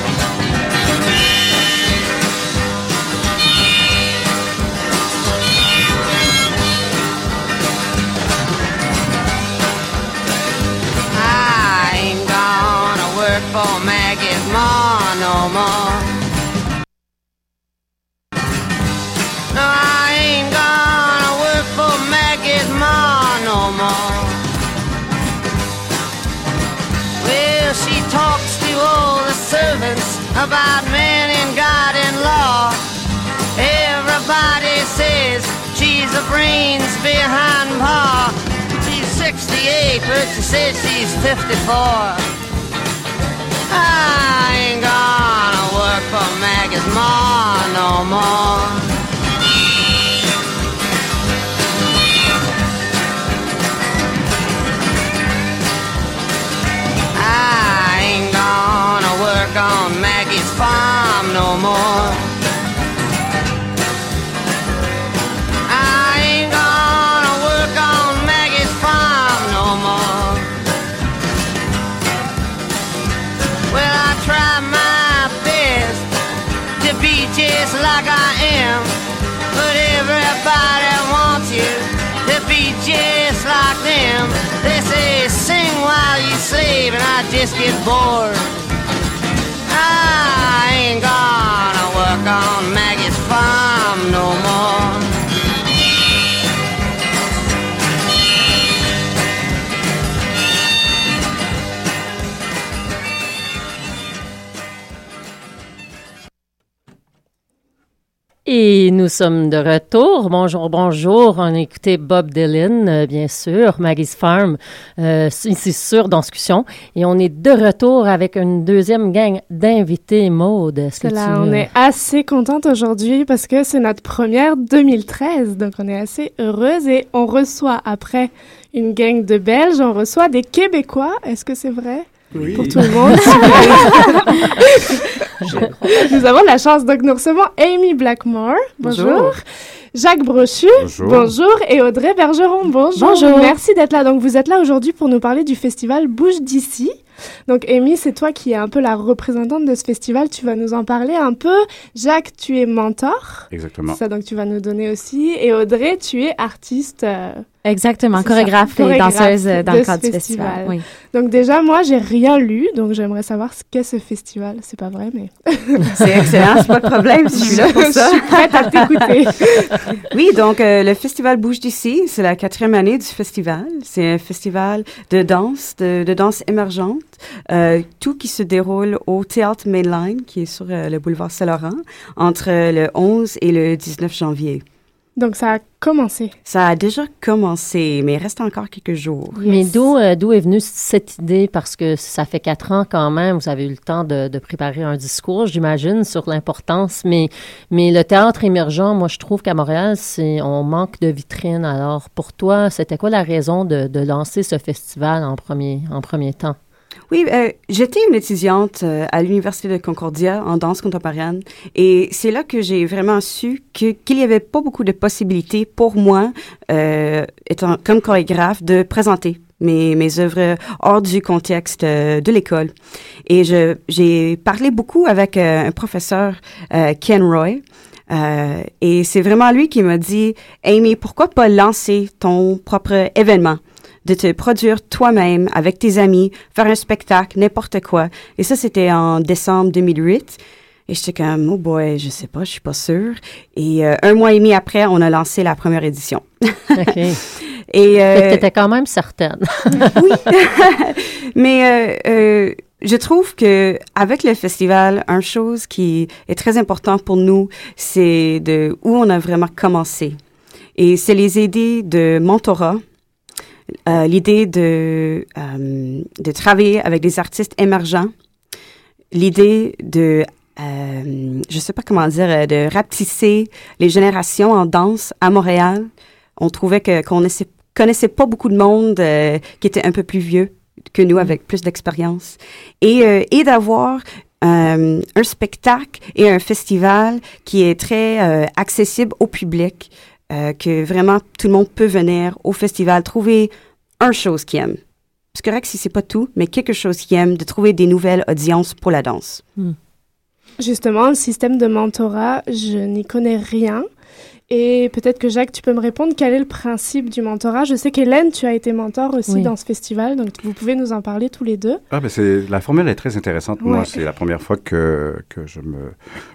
About man and God and law. Everybody says she's the brains behind Pa. She's 68, but she says she's 54. I ain't gonna work for Maggie. it more, no more. I just get bored. I ain't gonna work on Maggie's farm no more. Et nous sommes de retour. Bonjour, bonjour. On a écouté Bob Dylan, euh, bien sûr, Maggie's Farm, euh, ici sur Danscussion. Et on est de retour avec une deuxième gang d'invités, Maude. Est-ce que Là, tu- on est assez contente aujourd'hui parce que c'est notre première 2013, donc on est assez heureuse et on reçoit après une gang de Belges, on reçoit des Québécois. Est-ce que c'est vrai? Oui. Pour tout le monde? nous avons la chance, donc nous recevons Amy Blackmore. Bonjour. Bonjour. Jacques Brochu. Bonjour. Et Audrey Bergeron. Bonjour. Bonjour. Merci d'être là. Donc vous êtes là aujourd'hui pour nous parler du festival Bouge d'ici. Donc Amy, c'est toi qui es un peu la représentante de ce festival. Tu vas nous en parler un peu. Jacques, tu es mentor. Exactement. Ça, donc tu vas nous donner aussi. Et Audrey, tu es artiste. euh, Exactement, chorégraphe et chorégraphe danseuse euh, dans le cadre du festival. Oui. Donc déjà, moi, j'ai rien lu, donc j'aimerais savoir ce qu'est ce festival. C'est pas vrai, mais... C'est excellent, c'est pas de problème, je suis là pour ça. Je suis prête à t'écouter. oui, donc euh, le festival Bouge d'ici, c'est la quatrième année du festival. C'est un festival de danse, de, de danse émergente, euh, tout qui se déroule au Théâtre Mainline, qui est sur euh, le boulevard Saint-Laurent, entre le 11 et le 19 janvier. Donc ça a commencé. Ça a déjà commencé, mais il reste encore quelques jours. Mais d'où euh, d'où est venue cette idée? Parce que ça fait quatre ans quand même, vous avez eu le temps de, de préparer un discours, j'imagine, sur l'importance. Mais, mais le théâtre émergent, moi, je trouve qu'à Montréal, c'est on manque de vitrines. Alors, pour toi, c'était quoi la raison de, de lancer ce festival en premier, en premier temps? Oui, euh, j'étais une étudiante euh, à l'Université de Concordia en danse contemporaine et c'est là que j'ai vraiment su qu'il n'y avait pas beaucoup de possibilités pour moi, euh, étant comme chorégraphe, de présenter mes, œuvres hors du contexte de l'école. Et j'ai parlé beaucoup avec un professeur, Ken Roy, et c'est vraiment lui qui m'a dit, Amy, pourquoi pas lancer ton propre événement? De te produire toi-même avec tes amis, faire un spectacle, n'importe quoi. Et ça, c'était en décembre 2008. Et j'étais comme, oh boy, je sais pas, je suis pas sûre. Et euh, un mois et demi après, on a lancé la première édition. OK. Et euh, t'étais quand même certaine. oui. Mais euh, euh, je trouve que avec le festival, une chose qui est très importante pour nous, c'est de où on a vraiment commencé. Et c'est les idées de mentorat, euh, l'idée de, euh, de travailler avec des artistes émergents, l'idée de, euh, je sais pas comment dire, de rapetisser les générations en danse à Montréal. On trouvait que qu'on essaie- connaissait pas beaucoup de monde qui était un peu plus vieux que nous, avec plus d'expérience. Et, et d'avoir un spectacle et un festival qui est très accessible au public, euh, que vraiment tout le monde peut venir au festival, trouver un chose qu'il aime. C'est correct si c'est pas tout, mais quelque chose qu'il aime, de trouver des nouvelles audiences pour la danse. Justement, le système de mentorat, je n'y connais rien. Et peut-être que Jacques, tu peux me répondre, quel est le principe du mentorat? Je sais qu'Hélène, tu as été mentor aussi Oui. dans ce festival, donc vous pouvez nous en parler tous les deux. Ah, ben c'est, la formule est très intéressante. Moi, c'est la première fois que, que je me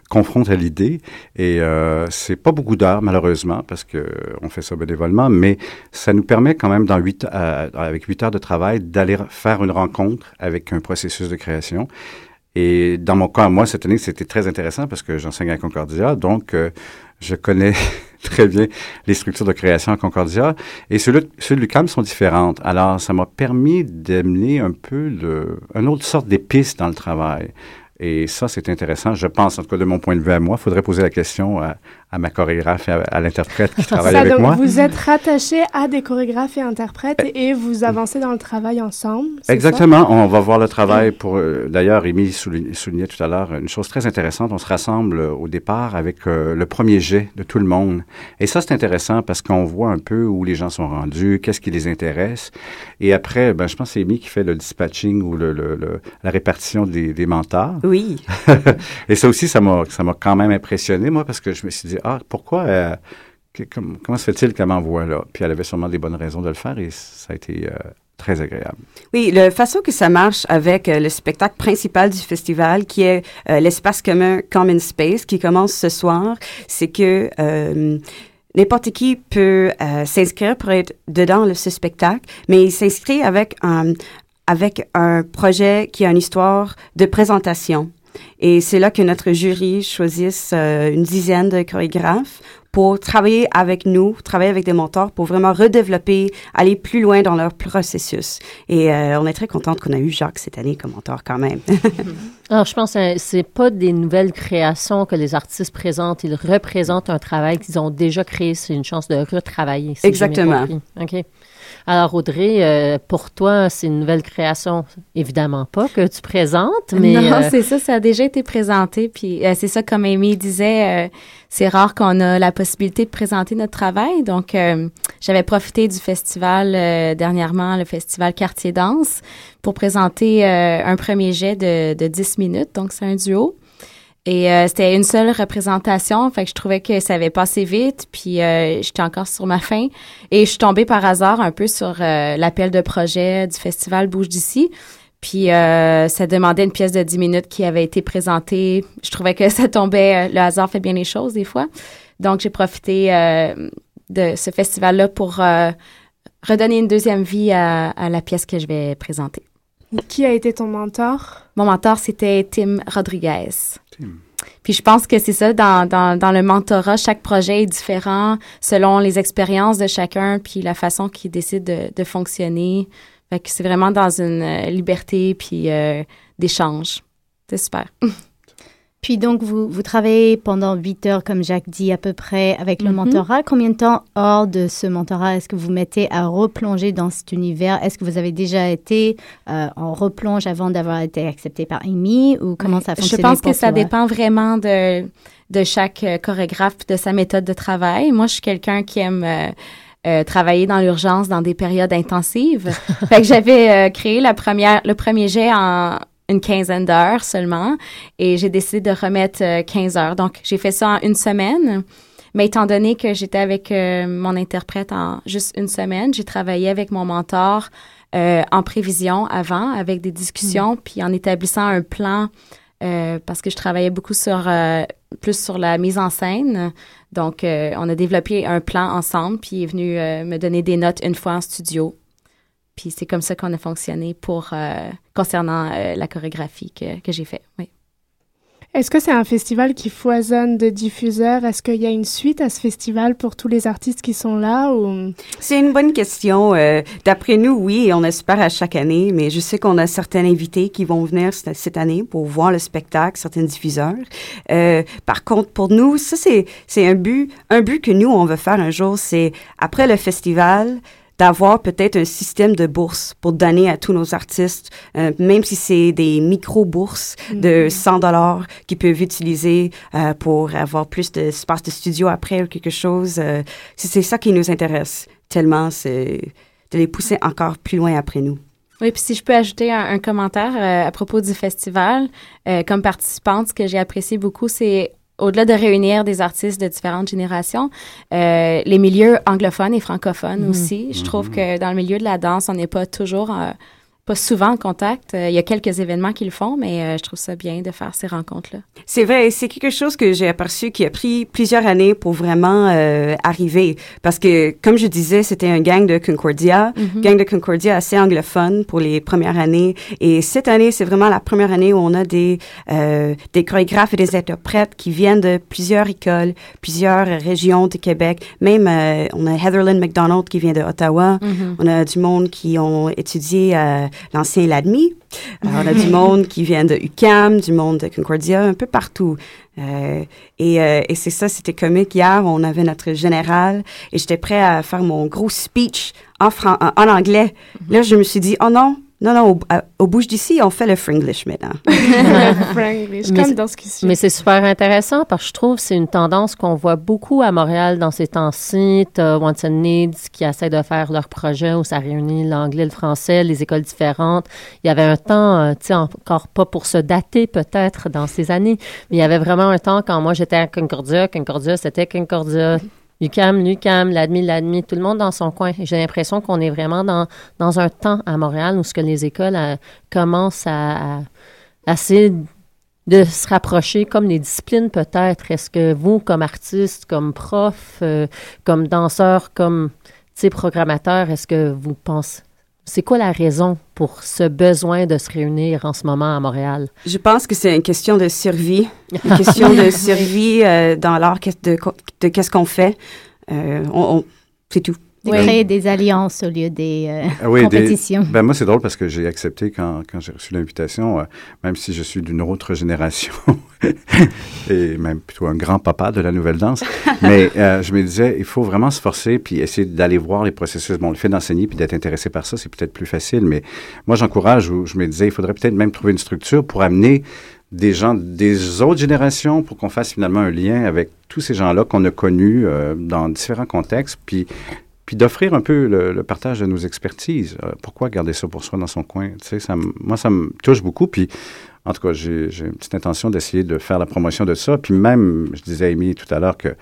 confronte à l'idée. Et euh, c'est pas beaucoup d'heures, malheureusement, parce que on fait ça bénévolement, mais ça nous permet quand même, dans huit, euh, avec huit heures de travail, d'aller faire une rencontre avec un processus de création. Et dans mon cas, moi, cette année, c'était très intéressant parce que j'enseigne à Concordia, donc euh, je connais très bien les structures de création à Concordia. Et ceux, ceux de l'UQAM sont différentes. Alors, ça m'a permis d'amener un peu le, une autre sorte d'épice dans le travail. Et ça, c'est intéressant. Je pense, en tout cas, de mon point de vue à moi, il faudrait poser la question à, à ma chorégraphe et à, à l'interprète qui travaille Ça, avec donc, moi. vous êtes rattaché à des chorégraphes et interprètes et vous avancez dans le travail ensemble. Exactement. On va voir le travail pour. euh, D'ailleurs, Rémi soulignait, soulignait tout à l'heure une chose très intéressante. On se rassemble euh, au départ avec euh, le premier jet de tout le monde. Et ça, c'est intéressant parce qu'on voit un peu où les gens sont rendus, qu'est-ce qui les intéresse. Et après, ben, je pense que c'est Amy qui fait le dispatching ou le, le- le- la répartition des, des mentors. Oui. Et ça aussi, ça m'a, ça m'a quand même impressionné, moi, parce que je me suis dit, ah, pourquoi, euh, comment se fait-il qu'elle m'envoie là? Puis elle avait sûrement des bonnes raisons de le faire et ça a été euh, très agréable. Oui, la façon que ça marche avec euh, le spectacle principal du festival, qui est l'espace commun Common Space, qui commence ce soir, c'est que n'importe qui peut s'inscrire pour être dedans de ce spectacle, mais il s'inscrit avec un avec un projet qui a une histoire de présentation. Et c'est là que notre jury choisisse euh, une dizaine de chorégraphes pour travailler avec nous, travailler avec des mentors pour vraiment redévelopper, aller plus loin dans leur processus. Et euh, on est très contente qu'on a eu Jacques cette année comme mentor quand même. Alors, je pense que c'est pas des nouvelles créations que les artistes présentent. Ils représentent un travail qu'ils ont déjà créé. C'est une chance de retravailler. si Exactement. OK. Alors, Audrey, euh, pour toi, c'est une nouvelle création, évidemment pas, que tu présentes, mais... non, euh, c'est ça, ça a déjà été présenté. Puis euh, c'est ça, comme Amy disait, euh, c'est rare qu'on a la possibilité de présenter notre travail. Donc, euh, j'avais profité du festival euh, dernièrement, le festival Quartier Danse, pour présenter euh, un premier jet de, de 10 minutes. Donc, c'est un duo. Et euh, c'était une seule représentation, fait que je trouvais que ça avait passé vite, puis euh, j'étais encore sur ma fin. Et je suis tombée par hasard un peu sur euh, l'appel de projet du festival Bouge d'ici. Puis euh, ça demandait une pièce de 10 minutes qui avait été présentée. Je trouvais que ça tombait, euh, le hasard fait bien les choses des fois. Donc j'ai profité euh, de ce festival-là pour redonner une deuxième vie à, à la pièce que je vais présenter. Qui a été ton mentor? Mon mentor, c'était Tim Rodriguez. Puis je pense que c'est ça, dans, dans, dans le mentorat, chaque projet est différent selon les expériences de chacun, puis la façon qu'il décide de, de fonctionner. Fait que c'est vraiment dans une euh, liberté, puis euh, d'échange. C'est super. Puis donc, vous, vous travaillez pendant 8 heures, comme Jacques dit, à peu près, avec le Mhm. mentorat. Combien de temps hors de ce mentorat est-ce que vous mettez à replonger dans cet univers? Est-ce que vous avez déjà été euh, en replonge avant d'avoir été accepté par Amy? Ou comment ça Je fonctionne? pense que ça dépend vraiment de, de chaque euh, chorégraphe, de sa méthode de travail. Moi, je suis quelqu'un qui aime euh, euh, travailler dans l'urgence dans des périodes intensives. fait que j'avais euh, créé la première, le premier jet en une quinzaine d'heures seulement et j'ai décidé de remettre euh, 15 heures. Donc, j'ai fait ça en une semaine. Mais étant donné que j'étais avec euh, mon interprète en juste une semaine, j'ai travaillé avec mon mentor euh, en prévision avant, avec des discussions, puis en établissant un plan, euh, parce que je travaillais beaucoup sur euh, plus sur la mise en scène. Donc, euh, on a développé un plan ensemble, puis il est venu euh, me donner des notes une fois en studio. Puis c'est comme ça qu'on a fonctionné pour euh, concernant euh, la chorégraphie que, que j'ai fait. Oui. Est-ce que c'est un festival qui foisonne de diffuseurs? Est-ce qu'il y a une suite à ce festival pour tous les artistes qui sont là? Ou... C'est une bonne question. Euh, D'après nous, oui, on espère à chaque année, mais je sais qu'on a certains invités qui vont venir cette année pour voir le spectacle, certains diffuseurs. Euh, par contre, pour nous, ça, c'est c'est un but, un but que nous, on veut faire un jour, c'est après le festival, d'avoir peut-être un système de bourses pour donner à tous nos artistes, euh, même si c'est des micro-bourses de Mhm. 100 dollars qu'ils peuvent utiliser euh, pour avoir plus d'espace de studio après ou quelque chose. euh, c'est c'est ça qui nous intéresse tellement, c'est de les pousser encore plus loin après nous. Oui, puis si je peux ajouter un, un commentaire euh, à propos du festival, euh, comme participante, ce que j'ai apprécié beaucoup, c'est au-delà de réunir des artistes de différentes générations, euh, les milieux anglophones et francophones Mhm. aussi. Je trouve que dans le milieu de la danse, on n'est pas toujours, euh, pas souvent en contact. Euh, Il y a quelques événements qui le font, mais euh, je trouve ça bien de faire ces rencontres-là. C'est vrai, c'est quelque chose que j'ai aperçu qui a pris plusieurs années pour vraiment euh, arriver. Parce que, comme je disais, c'était un gang de Concordia, Mhm. gang de Concordia assez anglophone pour les premières années. Et cette année, c'est vraiment la première année où on a des, euh, des chorégraphes et des interprètes qui viennent de plusieurs écoles, plusieurs régions du Québec. Même, euh, on a Heatherlyn McDonald qui vient de Ottawa. Mhm. On a du monde qui ont étudié à l'ancien LADMI. Euh, on a du monde qui vient de UCAM, du monde de Concordia, un peu partout. Euh, et euh, et c'est ça, c'était comique. Hier, on avait notre général et j'étais prêt à faire mon gros speech en, fran- en, en anglais. Là, je me suis dit, oh non, non, non, au, à- au bouge d'ici, on fait le Franglish maintenant. Franglish, Mais comme c'est- dans ce qui Mais c'est super intéressant parce que je trouve que c'est une tendance qu'on voit beaucoup à Montréal dans ces temps-ci. T'as Wants and Needs qui essaient de faire leur projet où ça réunit l'anglais, le français, les écoles différentes. Il y avait un temps, euh, tu sais, encore pas pour se dater peut-être dans ces années, mais il y avait vraiment un temps quand moi j'étais à Concordia, Concordia c'était Concordia. UCAM, l'UCAM, l'admi, l'admi, tout le monde dans son coin. J'ai l'impression qu'on est vraiment dans, un temps à Montréal où ce que les écoles euh, commencent à, à, à essayer de se rapprocher comme les disciplines peut-être. Est-ce que vous, comme artiste, comme prof, euh, comme danseur, comme programmateur, est-ce que vous pensez... C'est quoi la raison pour ce besoin de se réunir en ce moment à Montréal? Je pense que c'est une question de survie, une question de survie euh, dans l'art de, de qu'est-ce qu'on fait? Euh, on, on- c'est tout. De créer des alliances au lieu des euh, Ah oui, des- compétitions. ben moi, c'est drôle parce que j'ai accepté quand, quand j'ai reçu l'invitation, euh, même si je suis d'une autre génération et même plutôt un grand papa de la nouvelle danse. mais euh, je me disais, il faut vraiment se forcer puis essayer d'aller voir les processus. Bon, le fait d'enseigner puis d'être intéressé par ça, c'est peut-être plus facile, mais moi, j'encourage ou je me disais, il faudrait peut-être même trouver une structure pour amener des gens des autres générations pour qu'on fasse finalement un lien avec tous ces gens-là qu'on a connus euh, dans différents contextes, puis puis d'offrir un peu le, le partage de nos expertises. Euh, pourquoi garder ça pour soi dans son coin? Ça moi, ça me touche beaucoup. Puis, en tout cas, j'ai une petite intention d'essayer de faire la promotion de ça. Puis même, je disais à Amy tout à l'heure que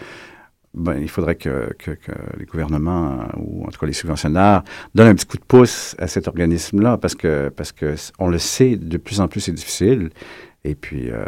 ben, il faudrait que, que, que les gouvernements, euh, ou en tout cas les subventionnaires, donnent un petit coup de pouce à cet organisme-là, parce que, parce que on le sait, de plus en plus, c'est difficile. Et puis, euh,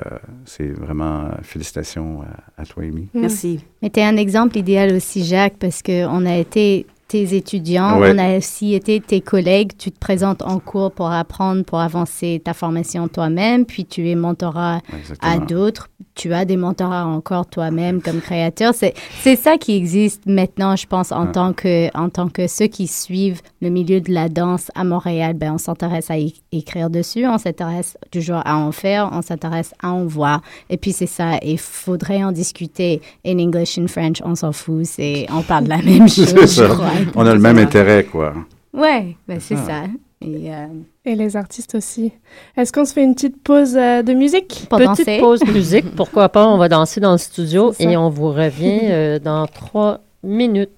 c'est vraiment euh, félicitations à, à toi, Amy. Merci. Mais tu es un exemple idéal aussi, Jacques, parce qu'on a été tes étudiants, Ouais. on a aussi été tes collègues. Tu te présentes en cours pour apprendre, pour avancer ta formation toi-même, puis tu es mentorat à d'autres. Tu as des mentorats encore toi-même comme créateur. C'est ça qui existe maintenant, je pense, en, Ouais. tant que, en tant que ceux qui suivent le milieu de la danse à Montréal. Ben, on s'intéresse à écrire dessus, on s'intéresse toujours à en faire, on s'intéresse à en voir. Et puis c'est ça, il faudrait en discuter in English, in French, on s'en fout, c'est, on parle de la même chose, je. On a le même intérêt, quoi. Ouais, ben c'est ça. ça. Et, euh, Et les artistes aussi. Est-ce qu'on se fait une petite pause euh, de musique? Petite danser. pause musique, pourquoi pas, on va danser dans le studio et on vous revient euh, dans trois minutes.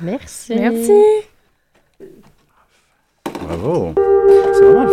Merci. Merci. Bravo. C'est vraiment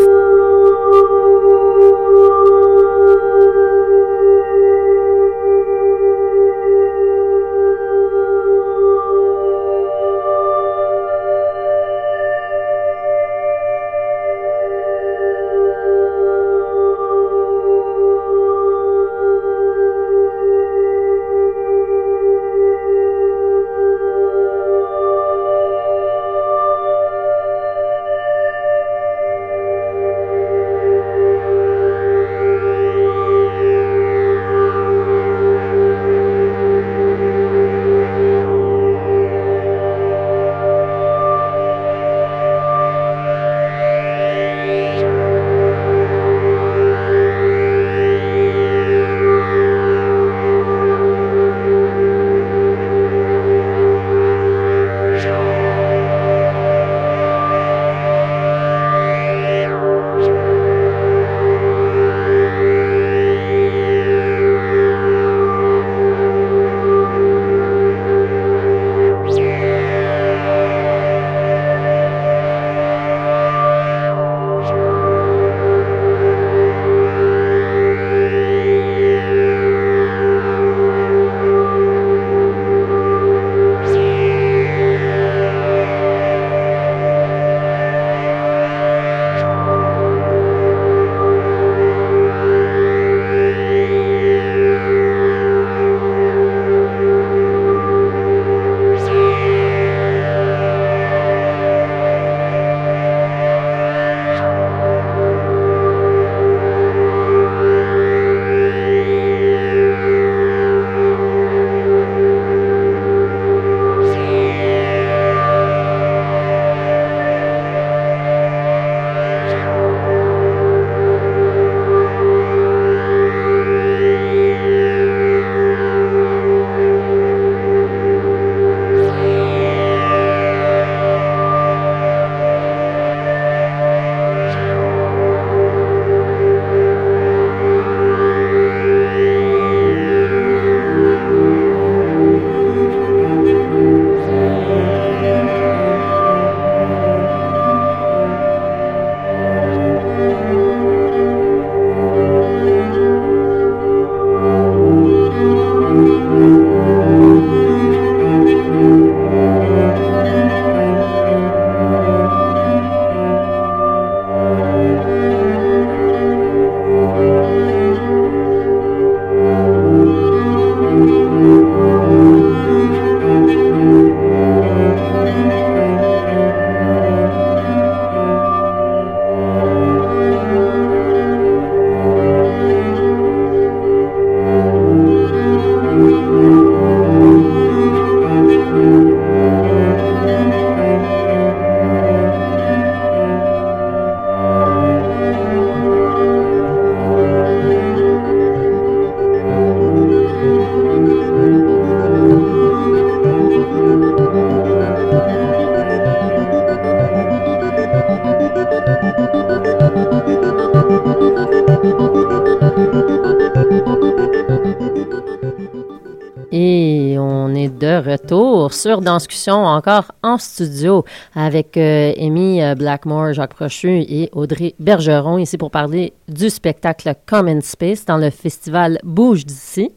sur Danscussion, encore en studio avec euh, Amy euh, Blackmore, Jacques Prochu et Audrey Bergeron, ici pour parler du spectacle Common Space dans le festival Bouge d'ici.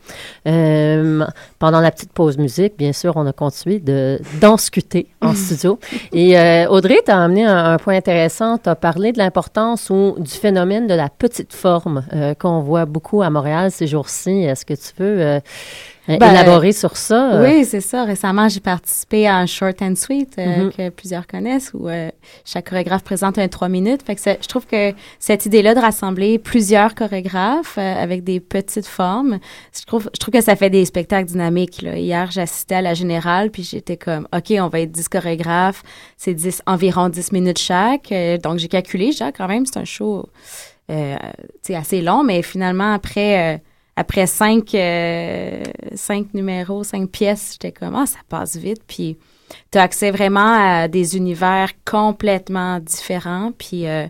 Euh, pendant la petite pause musique, bien sûr, on a continué de danscuter en studio. Et euh, Audrey, tu as amené un, un point intéressant. Tu as parlé de l'importance ou du phénomène de la petite forme qu'on voit beaucoup à Montréal ces jours-ci. Est-ce que tu veux euh, Ben, élaborer sur ça? euh? Oui, c'est ça. Récemment, j'ai participé à un short and sweet euh, Mhm. que plusieurs connaissent où euh, chaque chorégraphe présente un trois minutes. Fait que je trouve que cette idée-là de rassembler plusieurs chorégraphes euh, avec des petites formes, je trouve, je trouve que ça fait des spectacles dynamiques. Là. Hier, j'assistais à la générale, puis j'étais comme, OK, on va être 10 chorégraphes, c'est 10, environ 10 minutes chaque. Euh, donc, j'ai calculé, dit, Ah, quand même, c'est un show euh, assez long, mais finalement, après... euh, après cinq, euh, cinq numéros, cinq pièces, j'étais comme, ah, ça passe vite. Puis, tu as accès vraiment à des univers complètement différents. Puis, euh,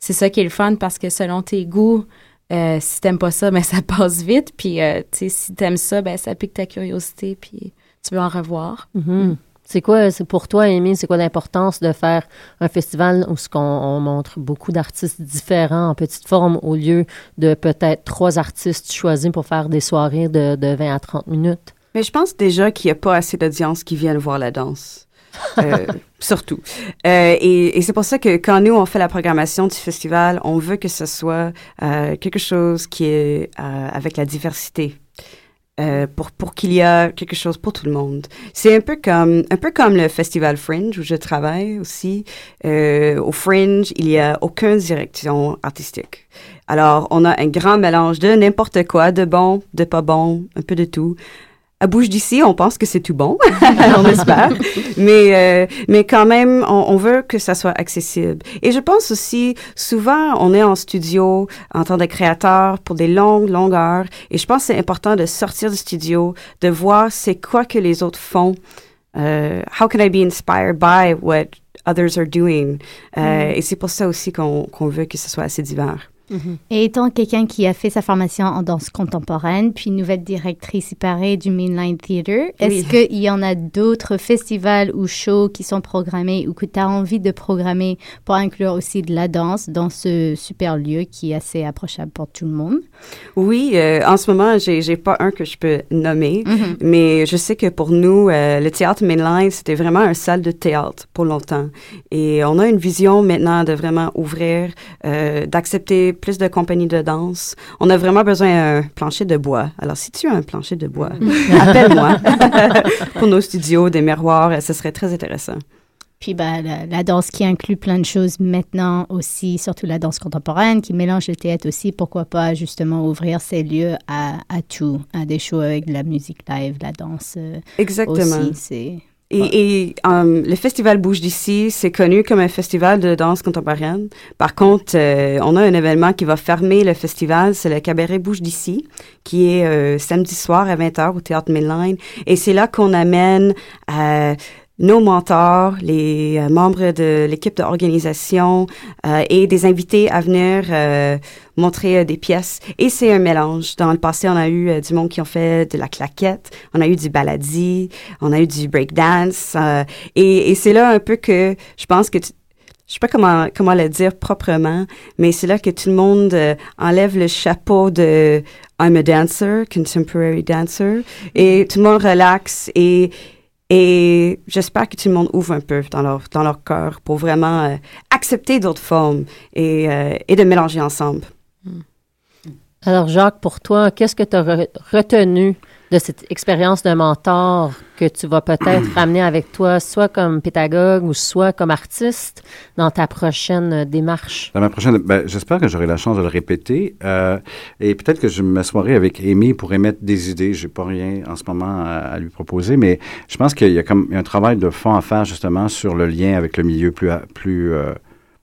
c'est ça qui est le fun parce que selon tes goûts, euh, si t'aimes pas ça, ben, ça passe vite. Puis, euh, tu sais, si t'aimes ça, ben, ça pique ta curiosité. Puis, tu veux en revoir. Mhm. C'est quoi, c'est pour toi, Amy, c'est quoi l'importance de faire un festival où ce qu'on on montre beaucoup d'artistes différents en petite forme au lieu de peut-être trois artistes choisis pour faire des soirées de, de 20 à 30 minutes? Mais je pense déjà qu'il n'y a pas assez d'audience qui viennent voir la danse. Euh, surtout. Euh, et et c'est pour ça que quand nous, on fait la programmation du festival, on veut que ce soit euh, quelque chose qui est avec la diversité. Euh, pour pour qu'il y a quelque chose pour tout le monde. C'est un peu comme un peu comme le festival Fringe où je travaille aussi. Euh, au Fringe, il y a aucune direction artistique. Alors, on a un grand mélange de n'importe quoi, de bon, de pas bon, un peu de tout. À Bouge d'ici, on pense que c'est tout bon, on espère. Mais, euh, mais quand même, on, on veut que ça soit accessible. Et je pense aussi, souvent, on est en studio en tant que créateur pour des longues, longues heures. Et je pense que c'est important de sortir du studio, de voir c'est quoi que les autres font. Euh, how can I be inspired by what others are doing? Euh, Mm. Et c'est pour ça aussi qu'on qu'on veut que ce soit assez divers. Et étant quelqu'un qui a fait sa formation en danse contemporaine, puis nouvelle directrice séparée du Mainline Theatre, est-ce Oui. qu'il y en a d'autres festivals ou shows qui sont programmés ou que tu as envie de programmer pour inclure aussi de la danse dans ce super lieu qui est assez approchable pour tout le monde? Oui, euh, en ce moment, j'ai j'ai pas un que je peux nommer, Mhm. mais je sais que pour nous, euh, le théâtre mainline, c'était vraiment un salle de théâtre pour longtemps. Et on a une vision maintenant de vraiment ouvrir, euh, d'accepter plus de compagnies de danse. On a vraiment besoin d'un plancher de bois. Alors, si tu as un plancher de bois, appelle-moi pour nos studios, des miroirs, ce serait très intéressant. Puis bah, la, la danse qui inclut plein de choses maintenant aussi, surtout la danse contemporaine, qui mélange le théâtre aussi. Pourquoi pas justement ouvrir ces lieux à, à tout, à des shows avec de la musique live, la danse euh, Exactement. aussi. Et, et, um, le festival Bouge d'ici, c'est connu comme un festival de danse contemporaine. Par contre, euh, on a un événement qui va fermer le festival, c'est le cabaret Bouge d'ici, qui est euh, samedi soir à 20h au Théâtre Mainline. Et c'est là qu'on amène euh, nos mentors, les euh, membres de l'équipe d'organisation euh, et des invités à venir euh, montrer euh, des pièces. Et c'est un mélange. Dans le passé, on a eu euh, du monde qui ont fait de la claquette, on a eu du baladi, on a eu du breakdance. et et c'est là un peu que je pense que tu- je sais pas comment comment le dire proprement, mais c'est là que tout le monde euh, enlève le chapeau de I'm a dancer, contemporary dancer, et tout le monde relaxe et et j'espère que tout le monde ouvre un peu dans leur dans leur cœur pour vraiment euh, accepter d'autres formes et euh, et de mélanger ensemble. Alors, Jacques, pour toi, qu'est-ce que tu as retenu de cette expérience de mentor que tu vas peut-être ramener avec toi, soit comme pédagogue ou soit comme artiste, dans ta prochaine euh, démarche? Dans ma prochaine, ben, j'espère que j'aurai la chance de le répéter. euh, et peut-être que je m'assoirai avec Amy pour émettre des idées. J'ai pas rien en ce moment à, à lui proposer, mais je pense qu'il y a comme un travail de fond à faire justement sur le lien avec le milieu plus, plus, euh,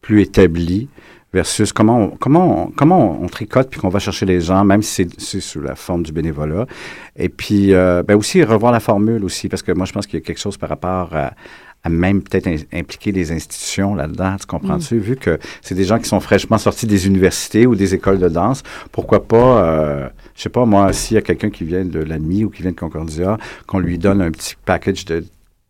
plus établi versus comment on, comment on, comment on tricote puis qu'on va chercher les gens, même si c'est- sous la forme du bénévolat. Et puis, euh, ben aussi revoir la formule aussi, parce que moi, je pense qu'il y a quelque chose par rapport à, à même peut-être impliquer les institutions là-dedans, tu comprends-tu? Vu que c'est des gens qui sont fraîchement sortis des universités ou des écoles de danse, pourquoi pas, euh, je sais pas, moi, s'il y a quelqu'un qui vient de l'ANMI ou qui vient de Concordia, qu'on lui donne un petit package de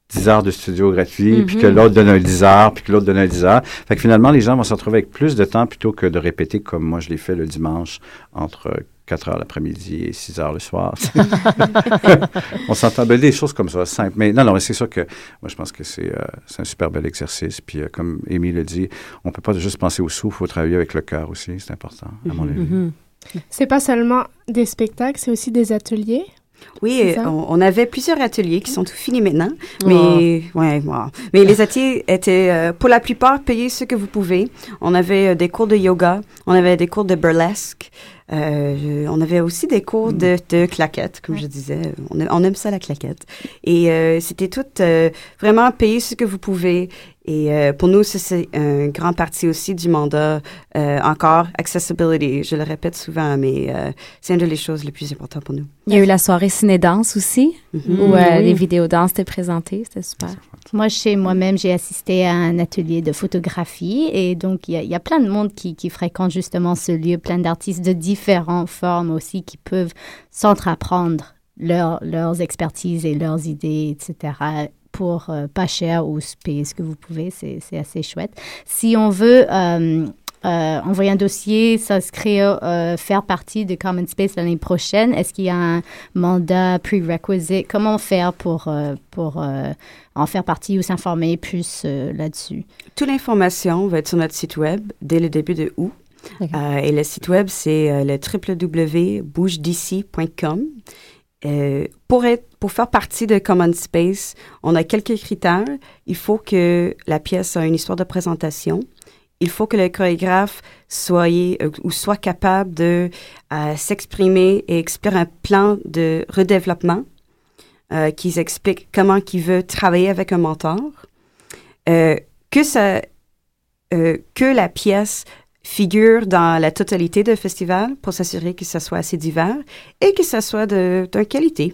10 heures de studio gratuit, puis que Mhm. l'autre donne un 10 heures, puis que l'autre donne un 10 heures. Fait que finalement, les gens vont se retrouver avec plus de temps plutôt que de répéter comme moi je l'ai fait le dimanche entre 4 heures l'après-midi et 6 heures le soir. On s'entend des choses comme ça, simples. Mais non, non, mais c'est sûr que moi, je pense que c'est euh, un super bel exercice. Puis, euh, comme Amy le dit, on peut pas juste penser au sou, il faut travailler avec le cœur aussi. C'est important, à mon avis. Mhm. C'est pas seulement des spectacles, c'est aussi des ateliers? Oui, euh, on, on avait plusieurs ateliers qui sont tout finis maintenant, Oh. mais ouais, wow. mais les ateliers étaient euh, pour la plupart payés ce que vous pouvez. On avait euh, des cours de yoga, on avait des cours de burlesque, euh, on avait aussi des cours de, de claquettes, comme je disais. On, on aime ça la claquette. Et c'était tout vraiment payer ce que vous pouvez. Et euh, pour nous, c'est un grand partie aussi du mandat. Euh, encore, accessibility, je le répète souvent, mais euh, c'est une des choses les plus importantes pour nous. Il y a eu la soirée ciné-danse aussi, Mhm. où euh, Oui. les vidéos danse étaient présentées. C'était super. Moi, chez moi-même, j'ai assisté à un atelier de photographie et donc il y a, il y a plein de monde qui, qui fréquente justement ce lieu, plein d'artistes de différentes formes aussi qui peuvent s'entreprendre leur- leurs expertises et leurs idées, etc. pour euh, pas cher ou payer ce que vous pouvez. C'est assez chouette. Si on veut euh, euh, envoyer un dossier, s'inscrire, faire partie de Common Space l'année prochaine, est-ce qu'il y a un mandat prerequisite? Comment faire pour, pour en faire partie ou s'informer plus là-dessus? Toute l'information va être sur notre site web dès le début de août. Et le site web, c'est le www.bouged'ici.com. Euh, pour, être, pour faire partie de Common Space, on a quelques critères. Il faut que la pièce a une histoire de présentation. Il faut que le chorégraphe soit, euh, ou soit capable de euh, s'exprimer et expliquer un plan de redéveloppement euh, qui explique comment il veut travailler avec un mentor. Que ça, que la pièce figure dans la totalité du festival pour s'assurer que ça soit assez divers et que ça soit de, de qualité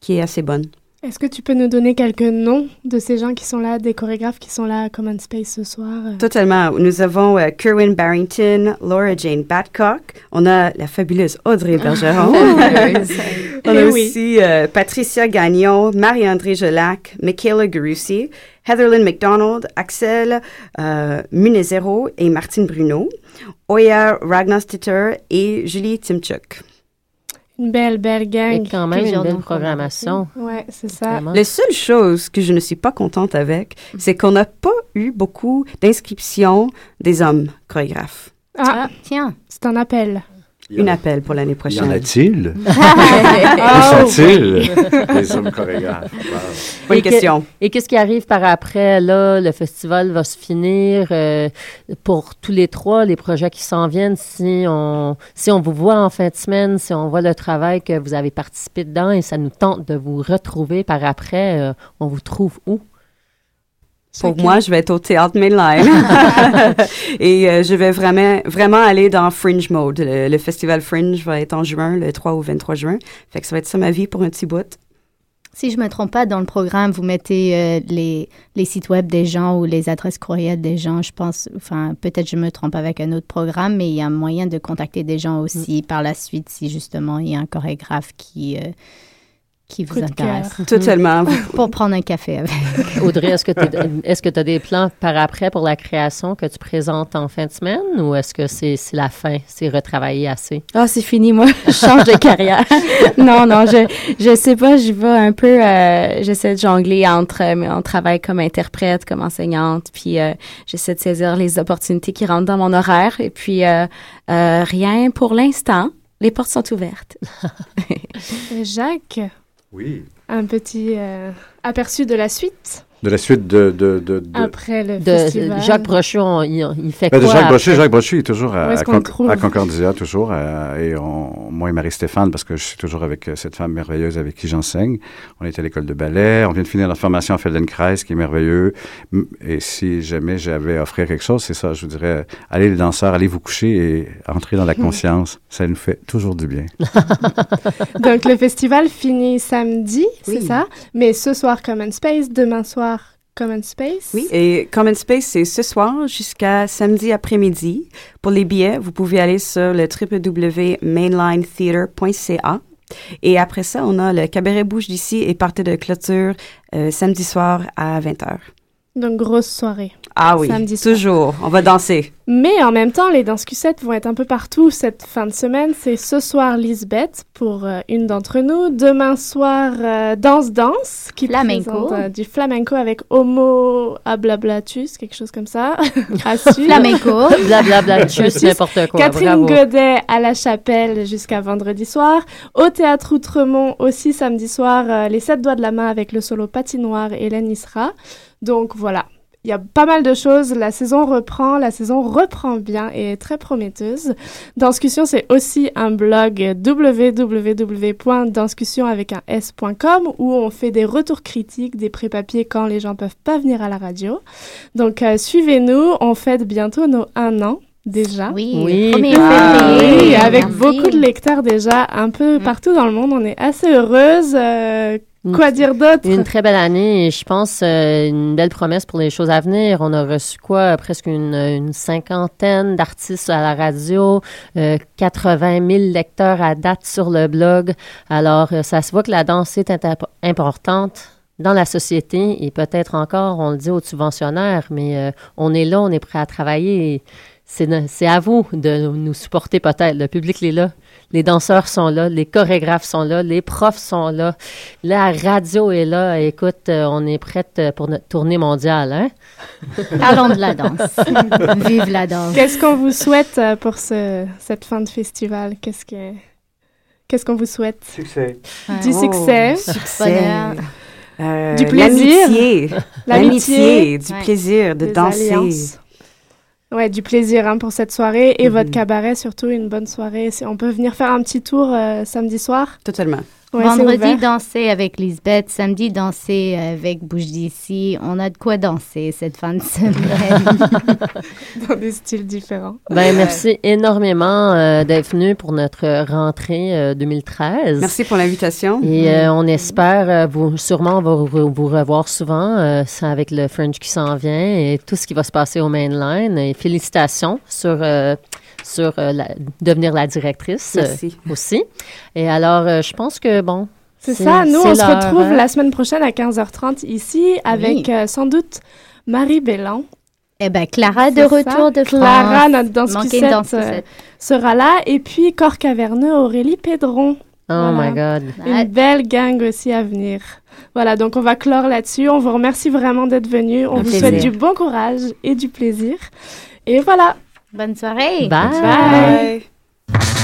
qui est assez bonne. Est-ce que tu peux nous donner quelques noms de ces gens qui sont là, des chorégraphes qui sont là à Common Space ce soir? euh? Totalement. Nous avons euh, Kerwin Barrington, Laura Jane Badcock. On a la fabuleuse Audrey Bergeron. On a Eh oui. aussi euh, Patricia Gagnon, Marie-André Jelac, Michaela Garussi, Heatherlyn McDonald, Axel euh, Munezero et Martine Bruno, Oya Ragnastitter et Julie Timchuk. Une belle, belle gang. Et quand même une belle programmation. Ouais, c'est ça. La seule chose que je ne suis pas contente avec, c'est qu'on n'a pas eu beaucoup d'inscriptions des hommes chorégraphes. Ah, tiens. C'est un appel. Une appel pour l'année Y prochaine. en a-t-il? Oh! Où sont-ils, les hommes chorégraphes? Wow. Bonne Et que- question. et qu'est-ce qui arrive par après? Là, le festival va se finir euh, pour tous les trois, les projets qui s'en viennent. Si on, si on vous voit en fin de semaine, si on voit le travail que vous avez participé dedans et ça nous tente de vous retrouver par après, euh, on vous trouve où? Pour moi, je vais être au théâtre Mainline. Et euh, je vais vraiment, vraiment aller dans Fringe mode. Le, le festival Fringe va être en juin, le 3 au 23 juin. Fait que ça va être ça ma vie pour un petit bout. Si je ne me trompe pas, dans le programme, vous mettez euh, les, les sites web des gens ou les adresses courriels des gens. Je pense, enfin, peut-être je me trompe avec un autre programme, mais il y a moyen de contacter des gens aussi par la suite si justement il y a un chorégraphe qui, euh, qui vous intéresse. Totalement. Pour prendre un café avec. Audrey, est-ce que tu as des plans par après pour la création que tu présentes en fin de semaine ou est-ce que c'est c'est la fin, c'est retravailler assez? Ah, c'est fini, moi. Je change de carrière. non, non, je, je sais pas, je vais un peu, euh, j'essaie de jongler entre euh, mon travail comme interprète, comme enseignante, puis euh, j'essaie de saisir les opportunités qui rentrent dans mon horaire, et puis euh, euh, rien pour l'instant. Les portes sont ouvertes. Jacques, Oui. un petit euh, aperçu de la suite. De la suite de... de, de, de- Après le De, festival. Jacques Brochu, il, il fait Ben, de quoi? Jacques? Brochu, Jacques Brochu est toujours à, à à Concordia, toujours. euh, et on- moi et Marie-Stéphane, parce que je suis toujours avec euh, cette femme merveilleuse avec qui j'enseigne. On est à l'école de ballet. On vient de finir notre formation à Feldenkrais, qui est merveilleux. Et si jamais j'avais à offrir quelque chose, c'est ça. Je vous dirais, allez les danseurs, allez vous coucher et entrez dans la conscience. Ça nous fait toujours du bien. Donc le festival finit samedi, c'est ça? Mais ce soir Common Space, demain soir Common Space? Oui, et Common Space, c'est ce soir jusqu'à samedi après-midi. Pour les billets, vous pouvez aller sur le www.mainlinetheater.ca. Et après ça, on a le cabaret bouge d'ici et partie de clôture euh, samedi soir à 20h. Donc grosse soirée. Ah oui, Samedi soir. toujours. On va danser. Mais en même temps, les danses Q7 vont être un peu partout cette fin de semaine. C'est ce soir Lisbeth pour euh, une d'entre nous. Demain soir, euh, Danse Danse qui Flamenco. présente euh, du flamenco avec Homo Ablablatus, quelque chose comme ça. Flamenco. Blablabla, juste n'importe quoi. Catherine bravo. Godet à la chapelle jusqu'à vendredi soir. Au théâtre Outremont aussi samedi soir, euh, les sept doigts de la main avec le solo patinoire Hélène Isra. Donc voilà. Il y a pas mal de choses. La saison reprend, la saison reprend bien et est très prometteuse. Danscussion, c'est aussi un blog www.danscussion avec un s.com où on fait des retours critiques, des pré-papiers quand les gens peuvent pas venir à la radio. Donc euh, suivez-nous, on fête bientôt nos un an déjà. Oui, Oui. le 1er Ah, février. Oui, avec Merci. beaucoup de lecteurs déjà un peu partout dans le monde. On est assez heureuse. Euh, quoi dire d'autre? Une très belle année et je pense euh, une belle promesse pour les choses à venir. On a reçu quoi? Presque une, une cinquantaine d'artistes à la radio, euh, 80 000 lecteurs à date sur le blog. Alors, euh, ça se voit que la danse est importante dans la société et peut-être encore, on le dit aux subventionnaires, mais euh, on est là, on est prêt à travailler. c'est à vous de nous supporter peut-être. Le public est là. Les danseurs sont là, les chorégraphes sont là, les profs sont là, la radio est là. Écoute, euh, on est prête pour notre tournée mondiale, hein? Parlons de la danse. Vive la danse. Qu'est-ce qu'on vous souhaite euh, pour ce, cette fin de festival? Qu'est-ce que qu'est-ce qu'on vous souhaite? Succès. Du Oh, succès, succès. Bonheur. Euh, Du plaisir. L'amitié. L'amitié. L'amitié, du Ouais. plaisir de des danser. alliances. Ouais, du plaisir hein, pour cette soirée et Mhm. votre cabaret surtout une bonne soirée. On peut venir faire un petit tour euh, samedi soir. Totalement. Ouais, Vendredi, danser avec Lisbeth. Samedi, danser avec Bouge d'ici. On a de quoi danser cette fin de semaine. dans des styles différents. Ben, merci énormément euh, d'être venu pour notre rentrée euh, 2013. Merci pour l'invitation. Et euh, on espère, euh, vous, sûrement, on va vous, vous revoir souvent. euh, avec le French qui s'en vient et tout ce qui va se passer au Mainline. Et félicitations sur, euh, sur euh, la- devenir la directrice euh, Merci. aussi. Et alors, euh, je pense que, bon, C'est ça. Nous, on se retrouve hein. la semaine prochaine à 15h30 ici avec euh, sans doute Marie Bélan. eh bien, Clara de retour ça. de France. Clara, notre danse Manquait une danse Q7, euh, Q7. sera là. Et puis, Corps caverneux, Aurélie Pédron. oh Voilà. my God. Une belle gang aussi à venir. Voilà, donc on va clore là-dessus. On vous remercie vraiment d'être venus. On Un vous plaisir. souhaite du bon courage et du plaisir. Et voilà. Bonne soirée. Bye. Bye.